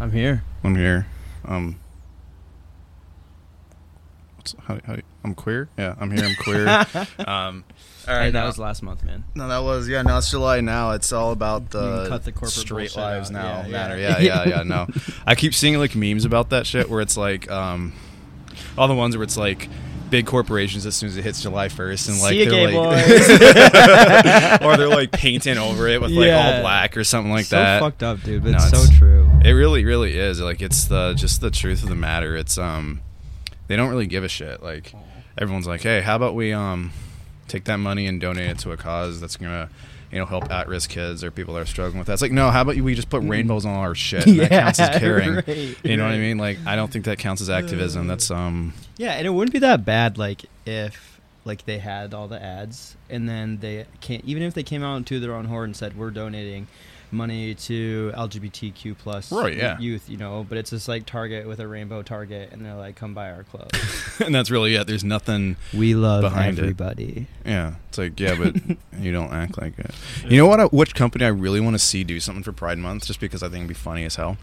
I'm here. I'm here. Um, what's, how, how, I'm queer. Yeah, I'm here. I'm queer. um, all Hey, that now- was last month, man. no, that was yeah. Now it's July. Now it's all about the, cut the corporate straight lives out. now Yeah, matter. yeah. Yeah, yeah, yeah. No, I keep seeing like memes about that shit where it's like um, all the ones where it's like big corporations as soon as it hits July 1st and like they're like or they're like painting over it with like Yeah. all black or something like that. so that. fucked up, dude. But No, it's so true. It really, really is. Like it's the just the truth of the matter. It's um, they don't really give a shit. Like everyone's like, hey, how about we um, take that money and donate it to a cause that's gonna, you know, help at-risk kids or people that are struggling with that. It's like, no, how about we just put rainbows on our shit? And that counts as caring. right, You know what I mean? Like I don't think that counts as activism. That's um, Yeah, and it wouldn't be that bad, like if like they had all the ads, and then they can't. Even if they came out into their own horn and said we're donating money to LGBTQ plus Right, yeah. youth, you know, but it's just like Target with a rainbow Target, and they're like, come buy our clothes. and that's really it. There's nothing. we love Behind it. everybody. Yeah, it's like yeah, but you don't act like it. You know what? I, which company I really want to see do something for Pride Month, just because I think it'd be funny as hell.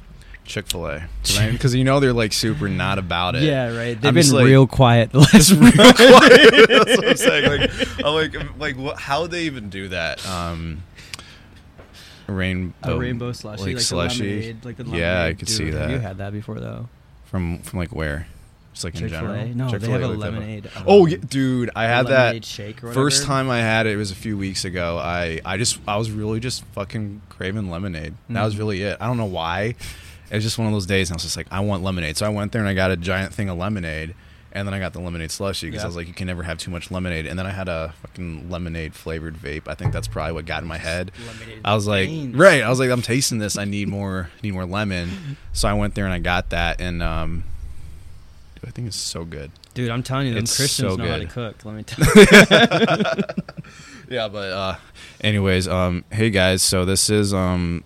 Chick Fil A, because you know they're like super not about it. Yeah, right. They've I'm been like- real quiet the last real quiet. That's what I'm saying. Like, I'm like, like, what, how they even do that? Um, rainbow, a rainbow slushy, like, like slushy. lemonade, like the lemonade. Yeah, I could Dude, see have that. You had that before though. from from like where? Just like in Chick Fil A. general. No, they Chick-fil-A have a lemonade. Oh, um, yeah, dude, I had that. First time I had it, it was a few weeks ago. I, I just I was really just fucking craving lemonade. That was Mhm. really it. I don't know why. It was just one of those days, and I was just like, I want lemonade. So I went there and I got a giant thing of lemonade, and then I got the lemonade slushy because Yeah. I was like, you can never have too much lemonade. And then I had a fucking lemonade flavored vape. I think that's probably what got in my head. Lemonade I was like, veins. right. I was like, I'm tasting this. I need more, need more lemon. So I went there and I got that, and um, I think it's so good. Dude, I'm telling you, them It's Christians so know how to cook. Let me tell you. yeah, but uh, anyways, um, hey guys, so this is um,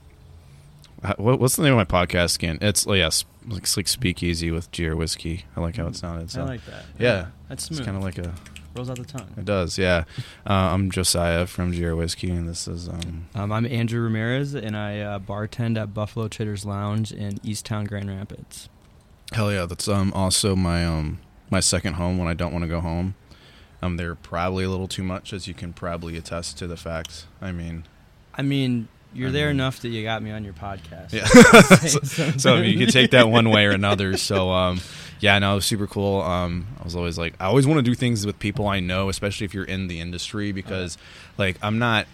what, what's the name of my podcast again? It's oh, yes, it's like Speakeasy with Gier Whiskey. I like how it sounded. So I like that. yeah, that's it's kind of like a. Rolls out the tongue. It does, yeah. Uh, I'm Josiah from Gier Whiskey, and this is um, Um, I'm Andrew Ramirez, and I uh, bartend at Buffalo Traders Lounge in Eastown, Grand Rapids. hell yeah. That's um also my um my second home when I don't want to go home. Um, they're probably a little too much, as you can probably attest to the fact. I mean, I mean, you're I there mean- say that you got me on your podcast. Yeah. So, so I mean, you could take that one way or another. So um, yeah, no, it was super cool. Um, I was always like, I always want to do things with people I know, especially if you're in the industry, because like I'm not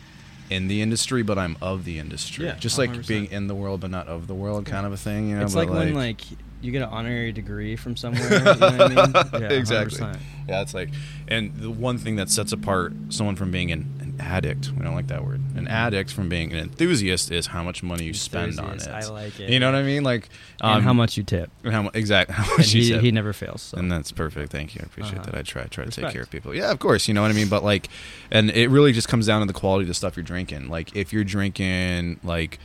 in the industry, but I'm of the industry. Yeah, just like 100%. being in the world but not of the world, kind of a thing. You know, it's but, like, when like you get an honorary degree from somewhere. You know what I mean? Yeah, exactly. 100%. Yeah, it's like, and the one thing that sets apart someone from being an addict, we don't like that word, an addict from being an enthusiast is how much money you spend on it. I like it. You know what I mean? Like, um, and how much you tip. how exactly how much you he, he never fails. So. And that's perfect. Thank you. I appreciate Uh-huh. that. I try try to take care of people. Yeah, of course. You know what I mean. But like, and it really just comes down to the quality of the stuff you're drinking. Like, if you're drinking like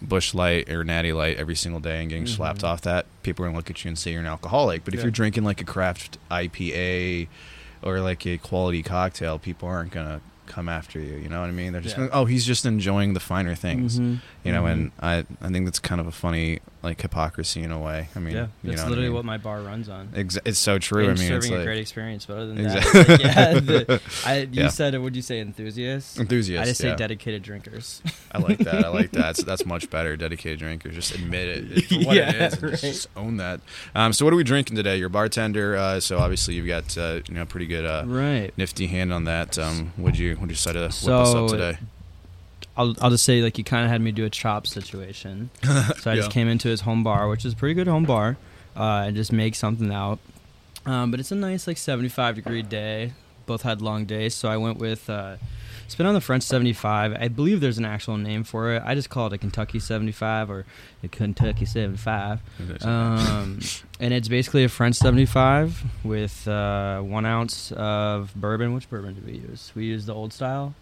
Busch Light or Natty Light every single day and getting Mhm. slapped off that, people are gonna look at you and say you're an alcoholic. But if Yeah. you're drinking like a craft IPA or like a quality cocktail, people aren't gonna come after you. You know what I mean? They're just Yeah. oh, he's just enjoying the finer things. Mhm. You know, Mhm. and I I think that's kind of a funny like hypocrisy in a way. I mean, yeah, you that's know literally I mean? what my bar runs on. Exa- it's so true. And I mean, serving it's a like great experience. But other than Exactly. that, like, yeah, the, I, you Yeah. said, would you say enthusiasts? enthusiast. I just say yeah. dedicated drinkers. I like that. I like that. That's, that's much better. Dedicated drinkers. Just admit it for what it Yeah, is. and right. Just own that. Um, so what are we drinking today? You're a bartender, uh, so obviously you've got uh, you know pretty good uh, right. nifty hand on that. Um, would you would you decide to whip us up today? I'll, I'll just say, like, you kind of had me do a chop situation. So I just came into his home bar, which is a pretty good home bar, uh, and just make something out. Um, but it's a nice, like, 75 degree day. Both had long days, so I went with. Uh, it's been on the French 75. I believe there's an actual name for it. I just call it a Kentucky 75 or a Kentucky 75. Um, and it's basically a French 75 with uh, one ounce of bourbon. Which bourbon did we use? We used the old style.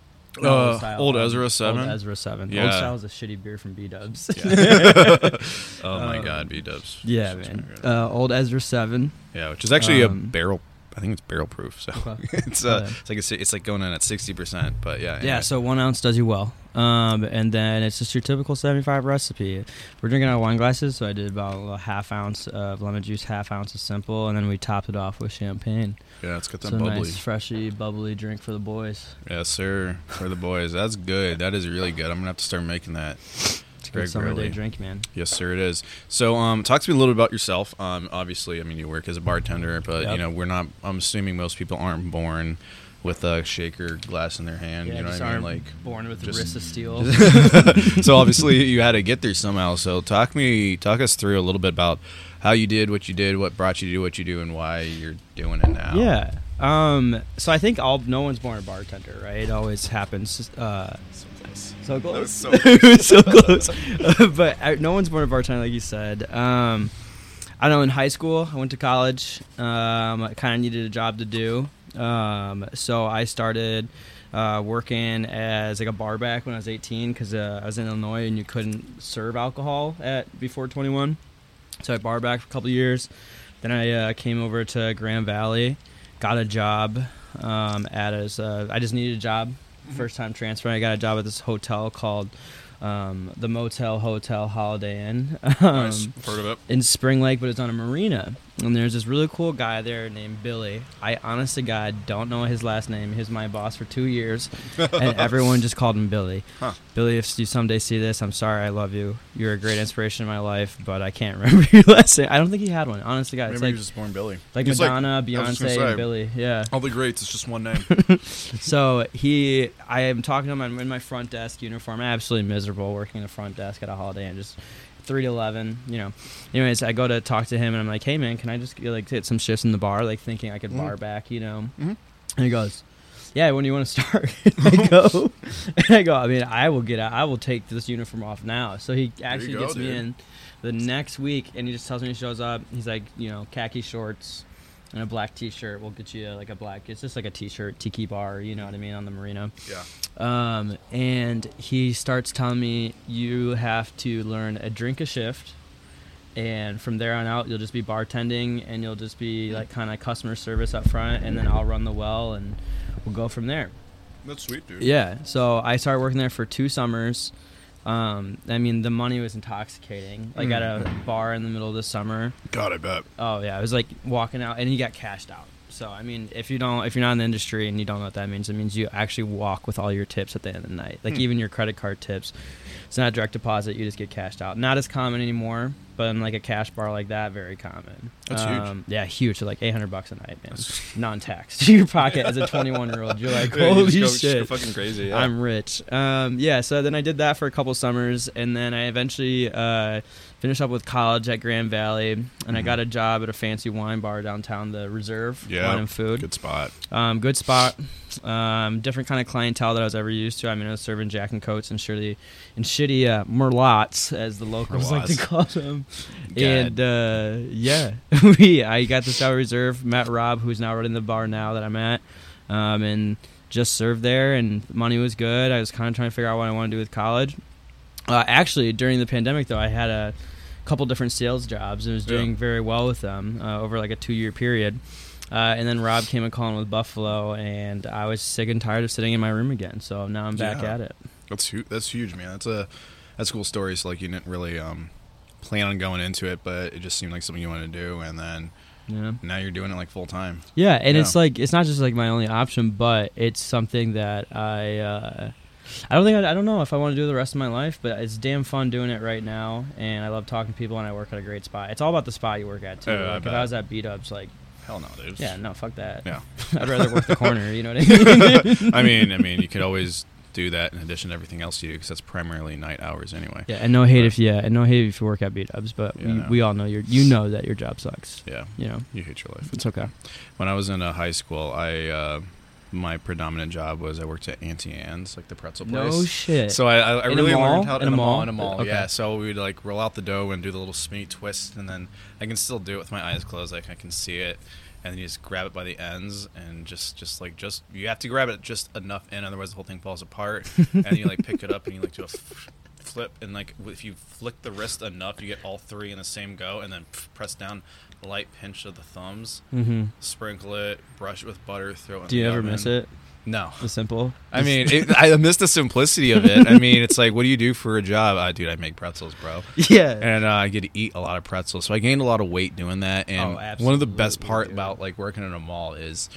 Uh, style, Old Ezra 7? Old Ezra 7. Yeah. Old style is a shitty beer from B Dubs. oh my Um, God, B Dubs. Yeah, man. Uh, old Ezra 7. yeah, which is actually um, a barrel. I think it's barrel proof. So Okay. it's uh, Okay. it's like a, it's like going in at sixty percent. But yeah, Yeah, so one ounce does you well. Um, and then it's just your typical 75 recipe. We're drinking out of wine glasses, so I did about a half ounce of lemon juice, half ounce of simple, and then we topped it off with champagne. Yeah, it's got that So bubbly. nice, freshy, bubbly drink for the boys. Yes, sir. For the boys, that's good. That is really good. I'm gonna have to start making that. It's a good summer day drink, man. Yes, sir. It is. So, um, talk to me a little bit about yourself. Um, obviously, I mean, you work as a bartender, but Yep. you know, we're not. I'm assuming most people aren't born with a shaker glass in their hand. Yeah, you know what I mean? Like, born with just- a wrist of steel. so obviously you had to get there somehow. So talk me, talk us through a little bit about how you did what you did, what brought you to do what you do, and why you're doing it now. Yeah. Um, so I think all no one's born a bartender, right? It always happens. Uh, so close. was so so close. but uh, no one's born a bartender, like you said. Um, I don't know. In high school, I went to college. Um, I kind of needed a job to do. Um, so I started uh, working as like a bar back when I was 18 because uh, I was in Illinois and you couldn't serve alcohol at before 21. So I bar back for a couple of years. Then I uh, came over to Grand Valley, got a job um, at as uh, I just needed a job. First time transferring, I got a job at this hotel called um, the Motel Hotel Holiday Inn. Nice. Um, Heard of it? in Spring Lake, but it's on a marina. And there's this really cool guy there named Billy. I honest to God don't know his last name. He was my boss for two years, and everyone just called him Billy. Huh. Billy, if you someday see this, I'm sorry. I love you. You're a great inspiration in my life, but I can't remember your last name. I don't think he had one. Honest to God, it's Maybe like he was just born Billy. like He's Madonna, I was just Beyonce, say, and Billy. Yeah. All the greats. It's just one name. So he, I am talking to him. I'm in my front desk uniform. absolutely miserable working in the front desk at a Holiday Inn, just three to eleven. You know. Anyways, I go to talk to him, and I'm like, "Hey, man, can I just like hit some shifts in the bar? Like thinking I could Mhm. bar back, you know?" Mhm. And he goes, "Yeah, when do you want to start?" I go, and I go. I mean, I will get out. I will take this uniform off now. So he actually go, gets me in the next week, and he just tells me he shows up. He's like, you know, khaki shorts. And a black T-shirt We'll get you like a black. It's just like a T-shirt, tiki bar. You know what I mean on the marina. yeah. Um, and he starts telling me you have to learn a drink a shift, and from there on out you'll just be bartending and you'll just be like kind of customer service up front, and then I'll run the well and we'll go from there. That's sweet, dude. Yeah. So I started working there for two summers. Um, I mean the money was intoxicating. Like at a bar in the middle of the summer. God, I bet. Oh yeah, it was like walking out, and you got cashed out. So I mean, if you don't, if you're not in the industry and you don't know what that means, it means you actually walk with all your tips at the end of the night, like Hmm. even your credit card tips. It's not direct deposit; you just get cashed out. Not as common anymore, but in like a cash bar like that, very common. That's huge. huge. Yeah, huge. So like 800 bucks a night, man, non-taxed to your pocket as a 21 year old. You're like, Yeah, you holy go- shit. fucking crazy. Yeah. I'm rich. Um, yeah, so then I did that for a couple summers, and then I eventually uh, finished up with college at Grand Valley, and I Mhm. got a job at a fancy wine bar downtown, the Reserve Yeah, Wine and Food. Good spot. Um, good spot. Um, different kind of clientele that I was ever used to. I mean, I was serving Jack and Cokes and shitty and shitty uh, merlots, as the locals like to call them. And uh, yeah, we I got the of reserve. Met Rob, who's now running the bar now that I'm at, um, and just served there. And money was good. I was kind of trying to figure out what I want to do with college. Uh, actually, during the pandemic, though, I had a couple different sales jobs and was Yeah. doing very well with them uh, over like a two year period. Uh, and then Rob came and calling with Buffalo, and I was sick and tired of sitting in my room again. So now I'm back Yeah. at it. That's huge. That's huge, man. That's a that's a cool story. So like you didn't really um plan on going into it, but it just seemed like something you wanted to do, and then Yeah. now you're doing it like full time. Yeah, and Yeah. it's like it's not just like my only option, but it's something that I uh, I don't think I, I don't know if I want to do the rest of my life, but it's damn fun doing it right now, and I love talking to people, and I work at a great spot. It's all about the spot you work at too. Yeah, I if. I was at B Dubs, like Hell no, dude. yeah, no, fuck that. Yeah. I'd rather work the corner. You know what I mean? I mean, I mean, you could always do that in addition to everything else you do because that's primarily night hours anyway. yeah, and no hate if yeah, and no hate if you work at B Dubs, but Yeah, we, no. we all know your you know that your job sucks. Yeah, You know, you hate your life. it's okay. When I was in uh, high school, I uh, my predominant job was I worked at Auntie Anne's, like the pretzel place. No shit. So I, I, I a really learned how to In a in a mall, mall? in a mall. Okay. Yeah. So we would like roll out the dough and do the little spinny twist, and then I can still do it with my eyes closed. Like I can see it, and then you just grab it by the ends and just just like just you have to grab it just enough in, otherwise the whole thing falls apart. and you like pick it up and you like do a f- flip, and like if you flick the wrist enough, you get all three in the same go, and then press down, light pinch of the thumbs, hmm sprinkle it, brush it with butter, throw it. In Do you ever miss it? No. The simple. I mean, it, I miss the simplicity of it. I mean, it's like, what do you do for a job? Uh, dude, I make pretzels, bro. yeah. And uh, I get to eat a lot of pretzels. So I gained a lot of weight doing that. And Oh, one of the best part dude. about like working in a mall is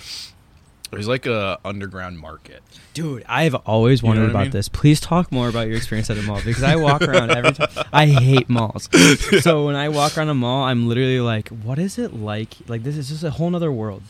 there's like a underground market. Dude, I've always know wondered what I about mean? this. Please talk more about your experience at a mall because I walk around every time. I hate malls. So when I walk around a mall, I'm literally like, what is it like? Like this is just a whole nother world.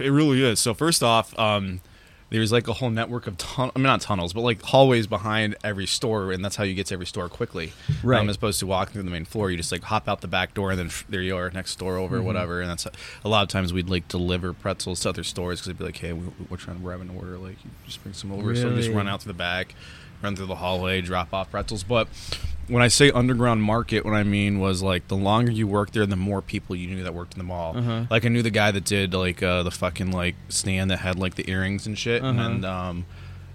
It really is. So first off, um, there's like a whole network of tun- I mean not tunnels, but like hallways behind every store, and that's how you get to every store quickly. Right. Um, as opposed to walking through the main floor, you just like hop out the back door, and then f- there you are next door over, Mm-hmm. whatever. And that's a lot of times we'd like deliver pretzels to other stores because they'd be like, "Hey, we, we're trying to grab an order. Like, you just bring some over." So we just run out to the back, run through the hallway, drop off pretzels. But when I say underground market, what I mean was like the longer you worked there, the more people you knew that worked in the mall. Uh-huh. Like I knew the guy that did like uh, the fucking like stand that had like the earrings and shit, Uh-huh. and um,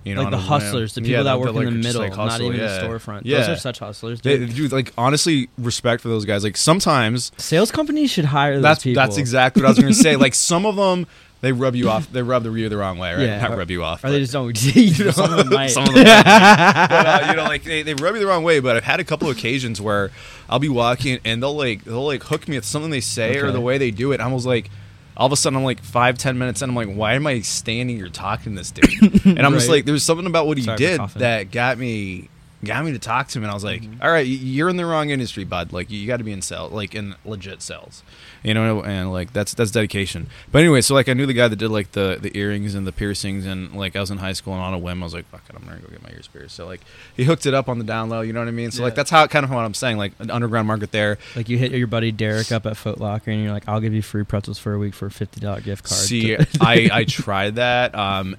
you know, like the hustlers, the people Yeah, that work like, in the middle, like, not even yeah. the storefront. Yeah, Those are such hustlers. They, Dude. dude, like honestly, respect for those guys. Like sometimes Sales companies should hire those that's people. that's exactly what I was going to say. Like some of them, they rub you off. They rub the you the wrong way, right? Yeah. Not rub you off. Or they just don't. you know, some of them might. Some of them might. but, uh, you know, like they, they rub you the wrong way. But I've had a couple of occasions where I'll be walking and they'll like they'll like hook me with something they say or the way they do it. I was like, all of a sudden I'm like five ten minutes and I'm like, why am I standing here talking to this dude? And I'm just like, there's something about what he Sorry did that got me. Got me to talk to him, and I was like, Mm-hmm. "All right, you're in the wrong industry, bud. Like, you got to be in sales, like in legit sales, you know." And like, that's that's dedication. But anyway, so like, I knew the guy that did like the the earrings and the piercings, and like, I was in high school, and on a whim, I was like, "Fuck it, I'm gonna go get my ears pierced." So like, he hooked it up on the down low, you know what I mean? So like, that's how kind of what I'm saying, like an underground market there. Like you hit your buddy Derek up at Foot Locker, and you're like, "I'll give you free pretzels for a week for a fifty dollar gift card." See, I I tried that. Um,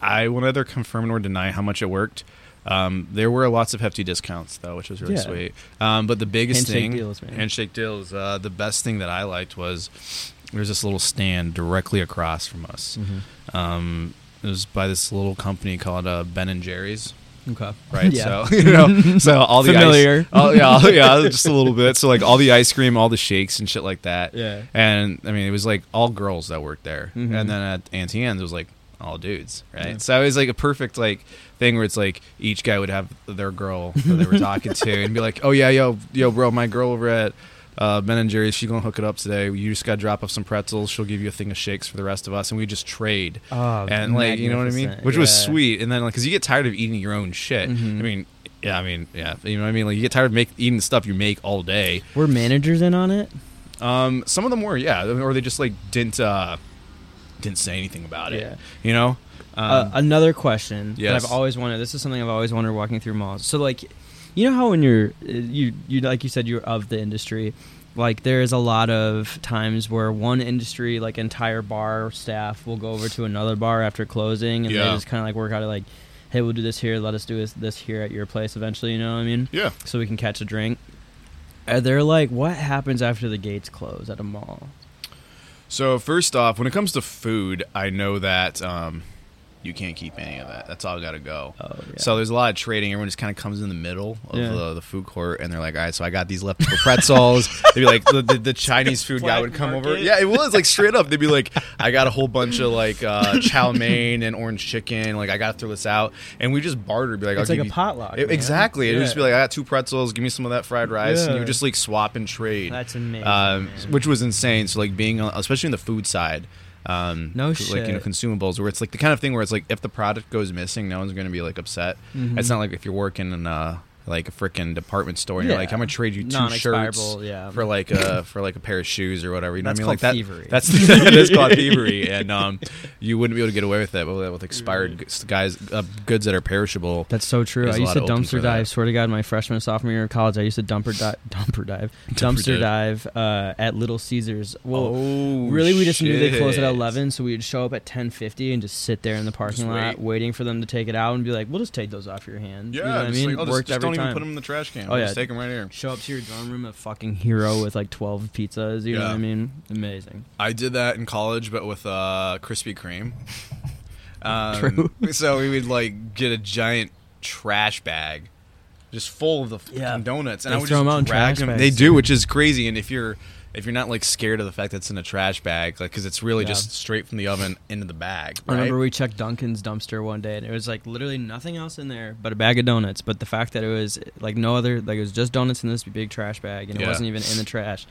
I will neither confirm nor deny how much it worked. Um, there were lots of hefty discounts though, which was really Yeah. sweet. Um, but the biggest Handshake thing, deals, handshake deals. Uh, the best thing that I liked was there's this little stand directly across from us. Mhm. Um, it was by this little company called uh, Ben and Jerry's. Okay. Right, Yeah. so you know, so all the Familiar. ice, oh yeah, yeah, just a little bit. So like all the ice cream, all the shakes and shit like that. Yeah. And I mean, it was like all girls that worked there, Mhm. and then at Auntie Anne's it was like all dudes, right? Yeah. So it was like a perfect like thing where it's like each guy would have their girl that they were talking to, and be like, "Oh yeah, yo, yo, bro, my girl over at uh, Ben and Jerry's, she gonna hook it up today. You just gotta drop off some pretzels. She'll give you a thing of shakes for the rest of us, and we just trade." Oh, and like you know what I mean, which was sweet. And then like because you get tired of eating your own shit. Mhm. I mean, yeah, I mean, yeah, you know what I mean. Like you get tired of make, eating the stuff you make all day. Were managers in on it? Um, some of them were, yeah, or they just like didn't uh, didn't say anything about it. Yeah. You know. Um, uh, another question yes. that I've always wanted. This is something I've always wondered walking through malls. So like, you know how when you're uh, you you like you said you're of the industry, like there is a lot of times where one industry like entire bar staff will go over to another bar after closing and Yeah. they just kind of like work out like, hey, we'll do this here. Let us do this this here at your place eventually. You know what I mean? yeah. So we can catch a drink. Are there like what happens after the gates close at a mall? So first off, when it comes to food, I know that um, you can't keep any of that. That's all got to go. Oh yeah. So there's a lot of trading. Everyone just kind of comes in the middle of Yeah. the, the food court, and they're like, "All right, so I got these leftover pretzels." They'd be like, the, the, the Chinese food guy would come over. Yeah, it was like straight up. They'd be like, "I got a whole bunch of like uh, chow mein and orange chicken. Like I got to throw this out," and we just bartered. Be like, it's like a you- potluck. It- exactly. It'd just be like, "I got two pretzels. Give me some of that fried rice," and you would just like swap and trade. That's amazing. um, which was insane. So like being, on- especially in the food side, um, No like you know consumables, where it's like the kind of thing where it's like if the product goes missing, no one's going to be like upset. Mhm. It's not like if you're working in uh like a freaking department store and you're like, I'm gonna trade you two shirts yeah. for like a for like a pair of shoes or whatever. You know That's what I mean? called like that. thievery. That's that is called thievery, and um, you wouldn't be able to get away with that. But with, with expired goods- guys, uh, goods that are perishable. That's so true. I used to lot open dumpster that. dive. Swear to God, my freshman sophomore year of college, I used to dumper di- dumper dive, Dumper dumpster dive. dive uh, at Little Caesars. Well, oh, really, we just knew they closed at eleven, so we'd show up at ten fifty and just sit there in the parking Just lot wait. waiting for them to take it out and be like, "We'll just take those off your hands." Yeah, you know what I mean. like, oh, Worked just every don't time. even put them in the trash can. Oh, yeah. just take them right here. Show up to your dorm room a fucking hero with like twelve pizzas. You know what I mean? Amazing. I did that in college, but with uh, Krispy Kreme. Um, True. So we would like get a giant trash bag just full of the fucking Yeah. donuts, and They I would throw just 'em out in drag trash them. bags, They do, too. which is crazy. And if you're if you're not like scared of the fact that it's in a trash bag, like because it's really Yeah. just straight from the oven into the bag. I remember we checked Dunkin's dumpster one day, and it was like literally nothing else in there but a bag of donuts. But the fact that it was like no other, like it was just donuts in this big trash bag, and it Yeah. wasn't even in the trash.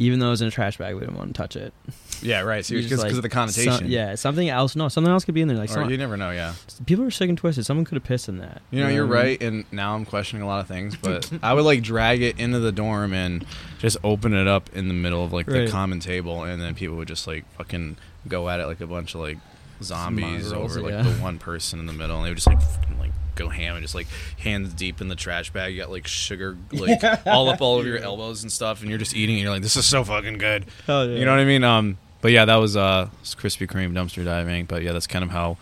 Even though it was in a trash bag, we didn't want to touch it. yeah, right. So You because just, like, of the connotation. Some- yeah, something else. No, something else could be in there. Like some, you never know. Yeah. people are sick and twisted. Someone could have pissed in that. You know, I mean? right, and now I'm questioning a lot of things, but I would like drag it into the dorm and just open it up in the middle of like Right. the common table, and then people would just like fucking go at it like a bunch of like zombies Mongrels, over like yeah. the one person in the middle, and they would just like fucking, like go ham and just like hands deep in the trash bag. You got like sugar like all up all over your elbows and stuff, and you're just eating, and you're like, this is so fucking good. Hell yeah. You know what I mean? Um, but yeah, that was uh Krispy Kreme dumpster diving. But yeah, that's kind of how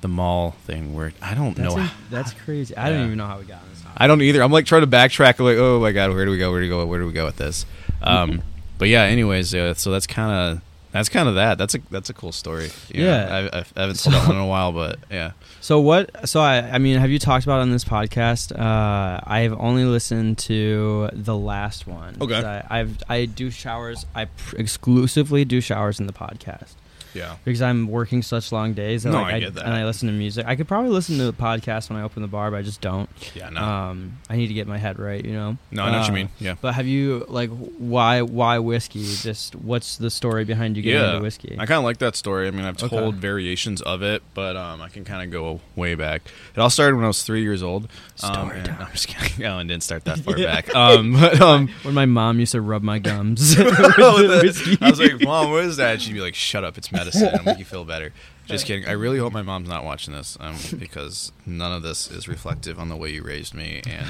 the mall thing worked. I don't That's, know. in- that's crazy. I don't Yeah. even know how we got on this. topic. I don't either. I'm like trying to backtrack. Like, oh my god, where do we go? Where do we go? Where do we go with this? Um, but yeah. Anyways, uh, so that's kind of that's kind of that. That's a that's a cool story. You Yeah. I, I, I haven't said that one in a while, but yeah. So what? So I, I mean, have you talked about on this podcast? Uh, I've only listened to the last one. Okay. I, I've I do showers. I pr- exclusively do showers in the podcast Yeah. because I'm working such long days. That, No, like, I get that. And I listen to music. I could probably listen to the podcast when I open the bar, but I just don't. Yeah. No. Um, I need to get my head right. You know. no, I know what you Uh, mean. Yeah. But have you like why why whiskey? Just what's the story behind you getting Yeah. into whiskey? I kind of like that story. I mean, I've Okay. told variations of it, but um, I can kind of go way back. It all started when I was three years old. Um, Story and- no, I'm just kidding. No, and didn't start that far back. Um, but um, when my mom used to rub my gums. with with the- whiskey. I was like, Mom, what is that? She'd be like, Shut up, it's medicine. It'll make you feel better. Just kidding. I really hope my mom's not watching this um, because none of this is reflective on the way you raised me. And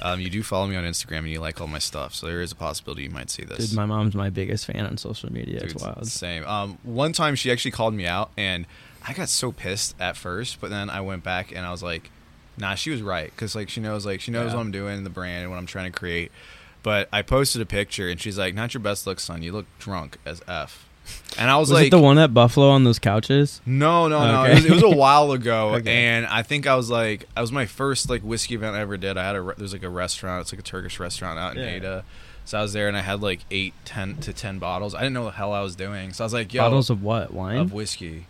um, you do follow me on Instagram and you like all my stuff, so there is a possibility you might see this. Dude, my mom's my biggest fan on social media. Dude, it's wild. Same. Um, one time she actually called me out, and I got so pissed at first, but then I went back and I was like, "Nah, she was right," because like she knows, like she knows Yeah. what I'm doing, the brand, and what I'm trying to create. But I posted a picture, and she's like, "Not your best look, son. You look drunk as f." And I was, Was like, it the one at Buffalo on those couches? no, no, no. Okay. It, was, it was a while ago, Okay. and I think I was like, I was my first like whiskey event I ever did. I had a re- there's like a restaurant. It's like a Turkish restaurant out in Yeah. Ada. So I was there, and I had like eight, ten to ten bottles. I didn't know what the hell I was doing. So I was like, Yo, Bottles of what? Wine? of whiskey.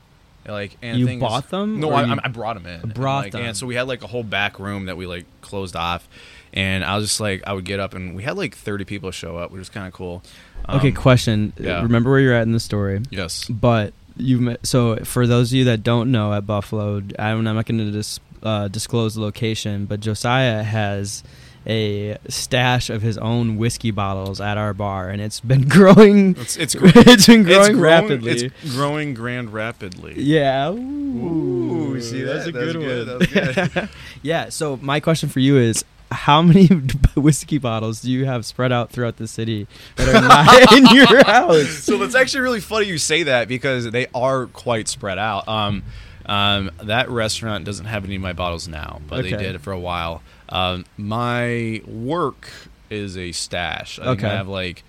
Like, and You bought is- them, No, I, I brought them in. And, Brought like, them. And so we had like a whole back room that we like closed off, and I was just like, I would get up, and we had like thirty people show up, which was kind of cool. okay, Um, question. yeah. Remember where you're at in the story, Yes. but you met, so for those of you that don't know at Buffalo, I'm, I'm not going to dis, uh, disclose the location, but Josiah has a stash of his own whiskey bottles at our bar, and it's been growing. It's it's it's been growing it's rapidly. It's growing grand rapidly. yeah. Ooh, see that's that? a That good good, one. that was good. yeah. So my question for you is. How many whiskey bottles do you have spread out throughout the city that are not in your house? so it's actually really funny you say that because they are quite spread out. Um, um, that restaurant doesn't have any of my bottles now, but they did for a while. Um, my work is a stash. I Okay. I have like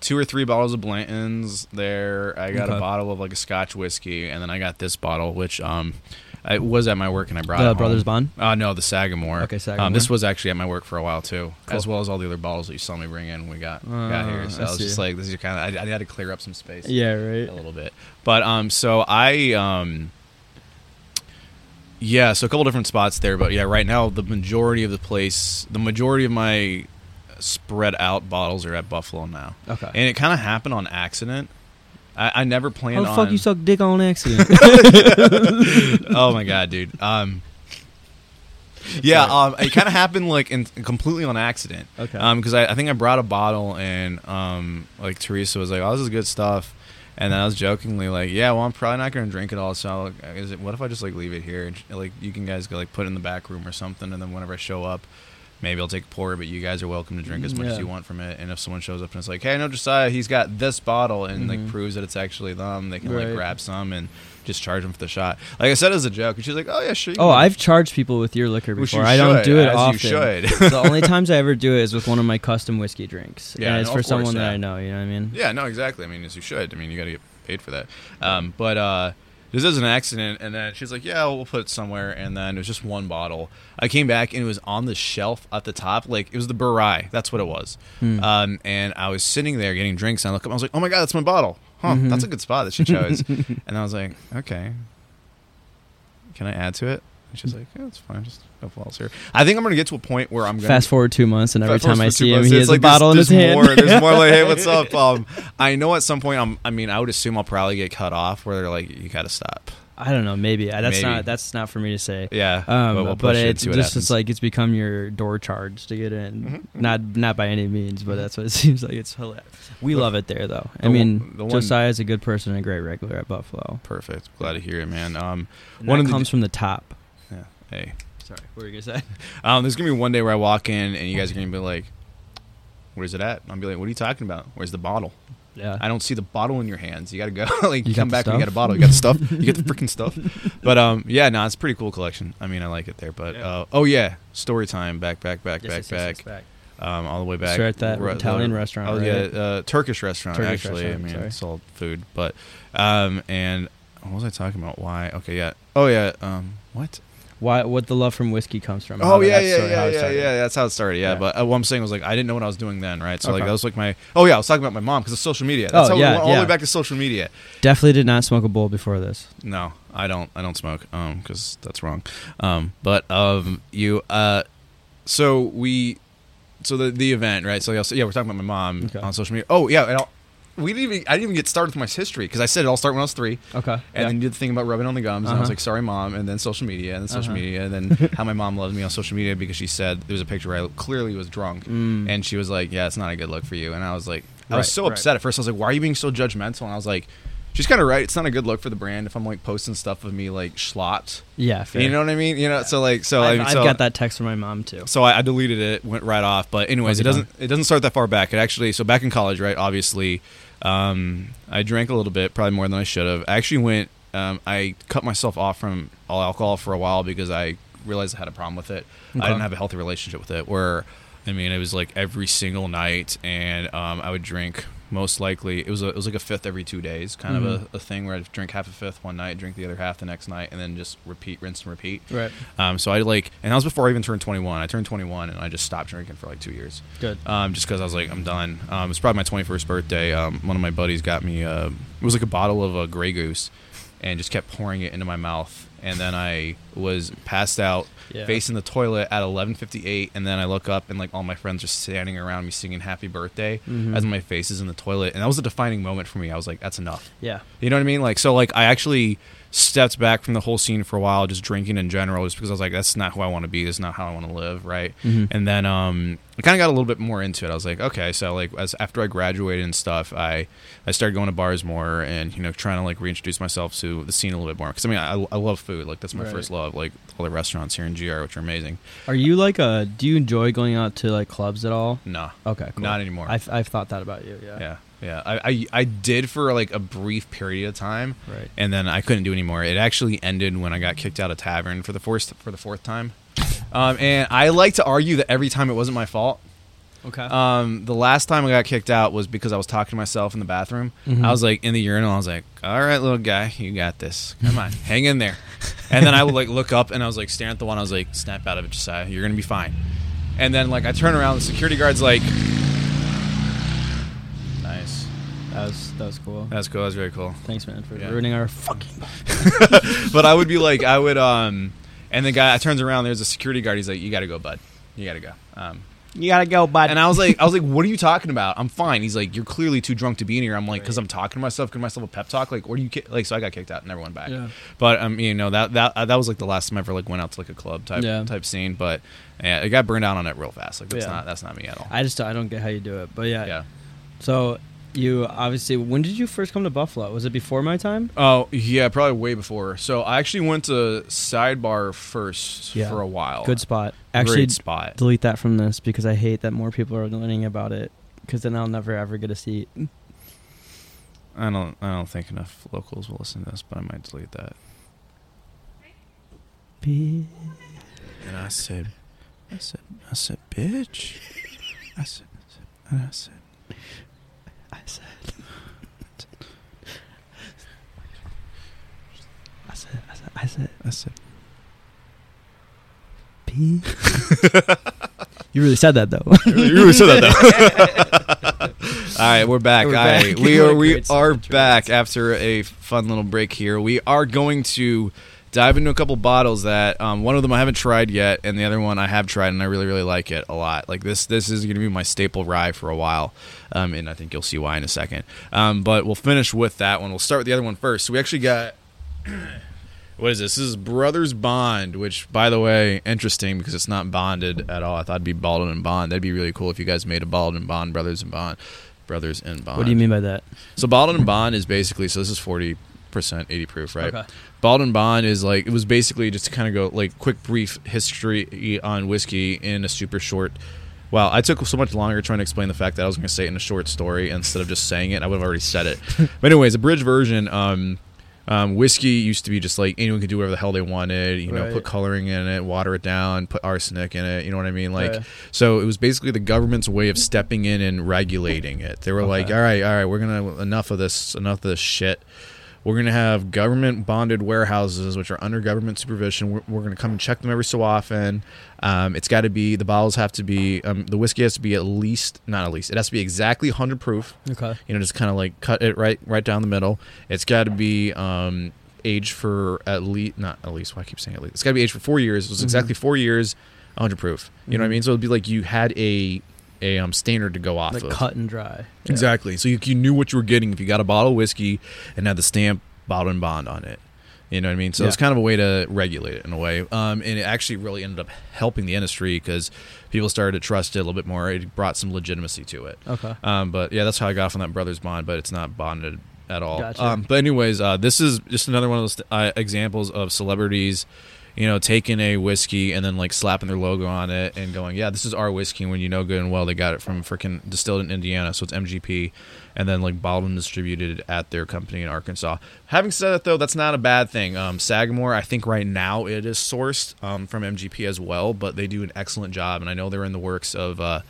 two or three bottles of Blanton's there. I got Okay. a bottle of like a Scotch whiskey, and then I got this bottle, which um, I was at my work and I brought The it Brothers. Bond? Uh, no, the Sagamore. Okay, Um, Sagamore. this was actually at my work for a while too, Cool. as well as all the other bottles that you saw me bring in. We got got here, Uh, so I I, was just like, this is kind of. I, I had to clear up some space Yeah, right. a little bit. But um, so I um, yeah, so a couple different spots there. But yeah, right now the majority of the place, the majority of my spread out bottles are at Buffalo now, Okay. and it kind of happened on accident. I, I never planned the on. fuck you suck dick on accident? oh my god, dude. Um, yeah, um, it kind of happened like in, completely on accident. Okay. Um, because I, I think I brought a bottle and um, like Teresa was like, "Oh, this is good stuff," and then I was jokingly like, "Yeah, well, I'm probably not gonna drink it all. So like, is it? What if I just like leave it here and like you can guys go like put it in the back room or something, and then whenever I show up." Maybe I'll take a pour, but you guys are welcome to drink as much Yeah. as you want from it. And if someone shows up and it's like, "Hey, I know Josiah, he's got this bottle," and like Mhm. proves that it's actually them, they can Right. like grab some and just charge them for the shot. Like I said as a joke, and she's like, "Oh yeah, sure." oh. I've charged people with your liquor before. I don't should, do it often. You should. the only times I ever do it is with one of my custom whiskey drinks. Yeah, and it's no, for course, someone that. I know. You know what I mean? Yeah, no, exactly. I mean, as you should. I mean, you got to get paid for that. Um, but uh, this is an accident. And then she's like, yeah, we'll put it somewhere. And then it was just one bottle. I came back and it was on the shelf at the top. Like it was the Burai. That's what it was. Hmm. Um, and I was sitting there getting drinks. And I look up. I was like, oh my god, that's my bottle. Huh, Mm-hmm. that's a good spot that she chose. and I was like, okay, can I add to it? She's like, yeah, it's fine. Just couple bottles here. I think I'm gonna get to a point where I'm gonna Fast forward two months, and every time I see him, months, he has a bottle in there's, his there's hand. More, there's more like, hey, what's up? Um, I know at some point I'm. I mean, I would assume I'll probably get cut off where they're like, you gotta stop. I don't know. Maybe that's Maybe. not that's not for me to say. Yeah, Um, but we'll but it it's just it's like it's become your door charge to get in. Mhm, Not not by any means, but that's what it seems like. It's hilarious. We love it there, though. the I mean, one- Josiah's a good person and a great regular at Buffalo. perfect. Glad to hear it, man. Um, One that of the- comes from the top. Hey, Sorry, what were you gonna say? um, there's gonna be one day where I walk in and you guys are gonna be like, "Where's it at?" I'm be like, "What are you talking about? Where's the bottle? Yeah, I don't see the bottle in your hands. You gotta go. like, You come back and you got a bottle. You got the stuff. You get the freaking stuff. But um, yeah, no, it's a pretty cool collection. I mean, I like it there. But Yeah. uh, oh yeah, story time. Back, back, back, Yes, back, yes, yes, back. yes, um, all the way back. So at that Re- Italian the- restaurant, Oh right? yeah, uh, Turkish restaurant Turkish actually. restaurant, I mean, sorry. it's all food, but um, and what was I talking about? Why? Okay, yeah. Oh yeah. Um, what? Why? What the love from whiskey comes from? Oh yeah, yeah, yeah, yeah, yeah. That's how it started. Yeah, but uh, what I'm saying was like I didn't know what I was doing then, right? So like that was like my. Oh yeah, I was talking about my mom because of social media. That's Oh, how yeah, we went all the way back to social media. Definitely did not smoke a bowl before this. No, I don't. I don't smoke. Um, because that's wrong. Um, but um, you uh, so we, so the the event, right? So yeah, we're talking about my mom on social media. Oh yeah, and I'll, we didn't even. I didn't even get started with my history because I said it all started when I was three, Okay. and then you did the thing about rubbing on the gums, and I was Uh-huh. like, sorry, mom, and then social media, and then social Uh-huh. media, and then how my mom loves me on social media because she said there was a picture where I clearly was drunk, Mm. and she was like, yeah, it's not a good look for you, and I was like, I was so right. upset at first. I was like, why are you being so judgmental? And I was like. She's kind of right. It's not a good look for the brand if I'm like posting stuff of me like schlopped. yeah, fair. You know what I mean? You know, so like, so I I've, mean, I've got that text from my mom too. So I, I deleted it, went right off. But anyways, it doesn't it doesn't start that far back. It actually so back in college, right? Obviously, um, I drank a little bit, probably more than I should have. I actually went. Um, I cut myself off from all alcohol for a while because I realized I had a problem with it. Okay. I didn't have a healthy relationship with it. Where, I mean, it was like every single night, and um, I would drink. Most likely, it was a, it was like a fifth every two days, kind of Mhm. a, a thing where I'd drink half a fifth one night, drink the other half the next night, and then just repeat, rinse and repeat. Right. Um, so I like, and that was before I even turned 21. I turned 21 and I just stopped drinking for like two years. Good. Um, just because I was like, I'm done. Um, it was probably my 21st birthday. Um, one of my buddies got me. Uh, it was like a bottle of a Grey Goose, and just kept pouring it into my mouth. And then I was passed out, Yeah. facing the toilet at 11:58. And then I look up and like all my friends are standing around me singing "Happy Birthday" Mhm. as my face is in the toilet. And that was a defining moment for me. I was like, that's enough. Yeah. You know what I mean? Like so like I actually stepped back from the whole scene for a while, just drinking in general, just because I was like, that's not who I want to be. That's not how I want to live, right? Mhm. And then um, I kind of got a little bit more into it. I was like, okay, so like as after I graduated and stuff, I I started going to bars more and you know trying to like reintroduce myself to the scene a little bit more. Because I mean, I, I love food. Like that's my Right. first love. Like all the restaurants here in GR, which are amazing. Are you like a? Do you enjoy going out to like clubs at all? Nah, Okay. Cool. not anymore. I've I've thought that about you. Yeah. yeah, yeah. I, I I did for like a brief period of time. Right. and then I couldn't do anymore. It actually ended when I got kicked out of tavern for the fourth for the fourth time. Um, and I like to argue that every time it wasn't my fault. Okay. Um, the last time I got kicked out was because I was talking to myself in the bathroom. Mhm. I was like in the urinal. I was like, "All right, little guy, you got this. Come on, hang in there." And then I would like look up and I was like staring at the one. I was like, "Snap out of it, Josiah. You're gonna be fine." And then like I turn around, the security guard's like, "Nice, that was that was cool. that's cool. That's very cool." Thanks, man, for Yeah. ruining our fucking. but I would be like, I would, um, and the guy I turns around. There's a security guard. He's like, "You got to go, bud. You got to go." Um, You gotta go, bud. and I was like, I was like, "What are you talking about? I'm fine." He's like, "You're clearly too drunk to be in here." I'm like, "Cause I'm talking to myself, giving myself a pep talk. Like, what do you ki-? like?" So I got kicked out and never went back. Yeah. But um, you know that that uh, that was like the last time I ever like went out to like a club type Yeah. type scene. But yeah, it got burned out on it real fast. Like that's Yeah. not that's not me at all. I just I don't get how you do it, but yeah. yeah. So you obviously when did you first come to Buffalo? Was it before my time? Oh yeah, probably way before. So I actually went to Sidebar first Yeah. for a while. Good spot. Actually, Great spot. delete that from this because I hate that more people are learning about it. Because then I'll never ever get a seat. I don't. I don't think enough locals will listen to this, but I might delete that. Be- And I said, I said, I said, bitch. I said, I said, and I said, I said. I said. I said. I said. I said. P. you really said that though. you really said that though. All right, we're back. We're All right, back. we are we are back after a fun little break here. We are going to dive into a couple bottles that um, one of them I haven't tried yet, and the other one I have tried, and I really really like it a lot. Like this, this is going to be my staple rye for a while, um, and I think you'll see why in a second. Um, but we'll finish with that one. We'll start with the other one first. So we actually got. What is this? This is Brothers Bond, which, by the way, interesting because it's not bonded at all. I thought it'd be Bottled in Bond. That'd be really cool if you guys made a Bottled in Bond, Brothers and Bond, Brothers and Bond. what do you mean by that? So Bottled in Bond is basically so this is forty percent, eighty proof, right? Okay. Bottled in Bond is like it was basically just to kind of go like quick brief history on whiskey in a super short. Wow, I took so much longer trying to explain the fact that I was going to say it in a short story instead of just saying it. I would have already said it. but anyways, a bridge version. Um, um, whiskey used to be just like anyone could do whatever the hell they wanted. You know, Right. put coloring in it, water it down, put arsenic in it. You know what I mean? Like, Yeah. so it was basically the government's way of stepping in and regulating it. They were like, all right, all right, we're gonna enough of this, enough of this shit. We're gonna have government bonded warehouses, which are under government supervision. We're, we're gonna come and check them every so often. Um, it's got to be the bottles have to be um, the whiskey has to be at least not at least it has to be exactly 100 proof Okay. you know just kind of like cut it right right down the middle it's got to be um aged for at least not at least why I keep saying at least it's got to be aged for four years it was Mhm. exactly four years 100 proof you know what I Mhm. mean so it'd be like you had a a um standard to go off Like of cut and dry. Yeah. exactly so you, you knew what you were getting if you got a bottle of whiskey and had the stamp bottled in bond on it you know what I mean? So it's Yeah. kind of a way to regulate it in a way. Um, and it actually really ended up helping the industry because people started to trust it a little bit more. It brought some legitimacy to it. Okay. Um, but yeah, that's how I got from that Brothers Bond, but it's not bonded at all. Gotcha. Um, but anyways, uh, this is just another one of those uh, examples of celebrities, you know, taking a whiskey and then like slapping their logo on it and going, yeah, this is our whiskey. When you know good and well they got it from freaking distilled in Indiana, so it's MGP, and then like bottled and distributed at their company in Arkansas. Having said that, though, that's not a bad thing. Um, Sagamore, I think right now it is sourced um, from MGP as well, but they do an excellent job, and I know they're in the works of. Uh,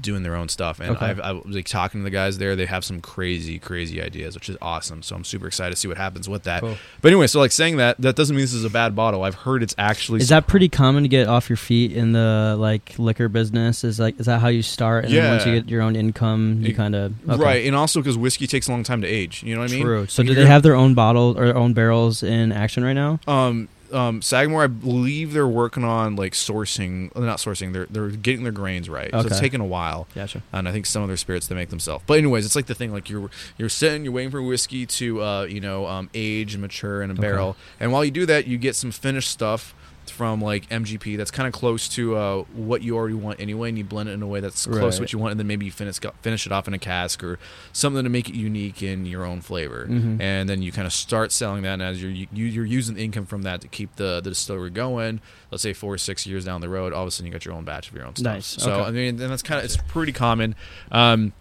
doing their own stuff and Okay. I've, I was like talking to the guys there they have some crazy crazy ideas which is awesome so I'm super excited to see what happens with that Cool. but anyway so like saying that that doesn't mean this is a bad bottle I've heard it's actually Is that pretty common to get off your feet in the like liquor business? Is like is that how you start? And then once you get your own income, you kind of right and also because whiskey takes a long time to age you know what I mean True. So And do they have their own bottle or own barrels in action right now? um um Sagamore I believe they're working on like sourcing not sourcing they're they're getting their grains right Okay. so it's taken a while Gotcha. and I think some of their spirits they make themselves. But anyways, it's like the thing like you're you're sitting, you're waiting for whiskey to uh, you know um, age and mature in a Okay. barrel, and while you do that, you get some finished stuff from like MGP that's kind of close to uh, what you already want anyway, and you blend it in a way that's close Right. to what you want, and then maybe you finish finish it off in a cask or something to make it unique in your own flavor, Mhm. and then you kind of start selling that, and as you're you, you're using the income from that to keep the the distillery going. Let's say four or six years down the road, all of a sudden you got your own batch of your own stuff. Nice. So Okay. I mean, and that's kind of it's pretty common. Um,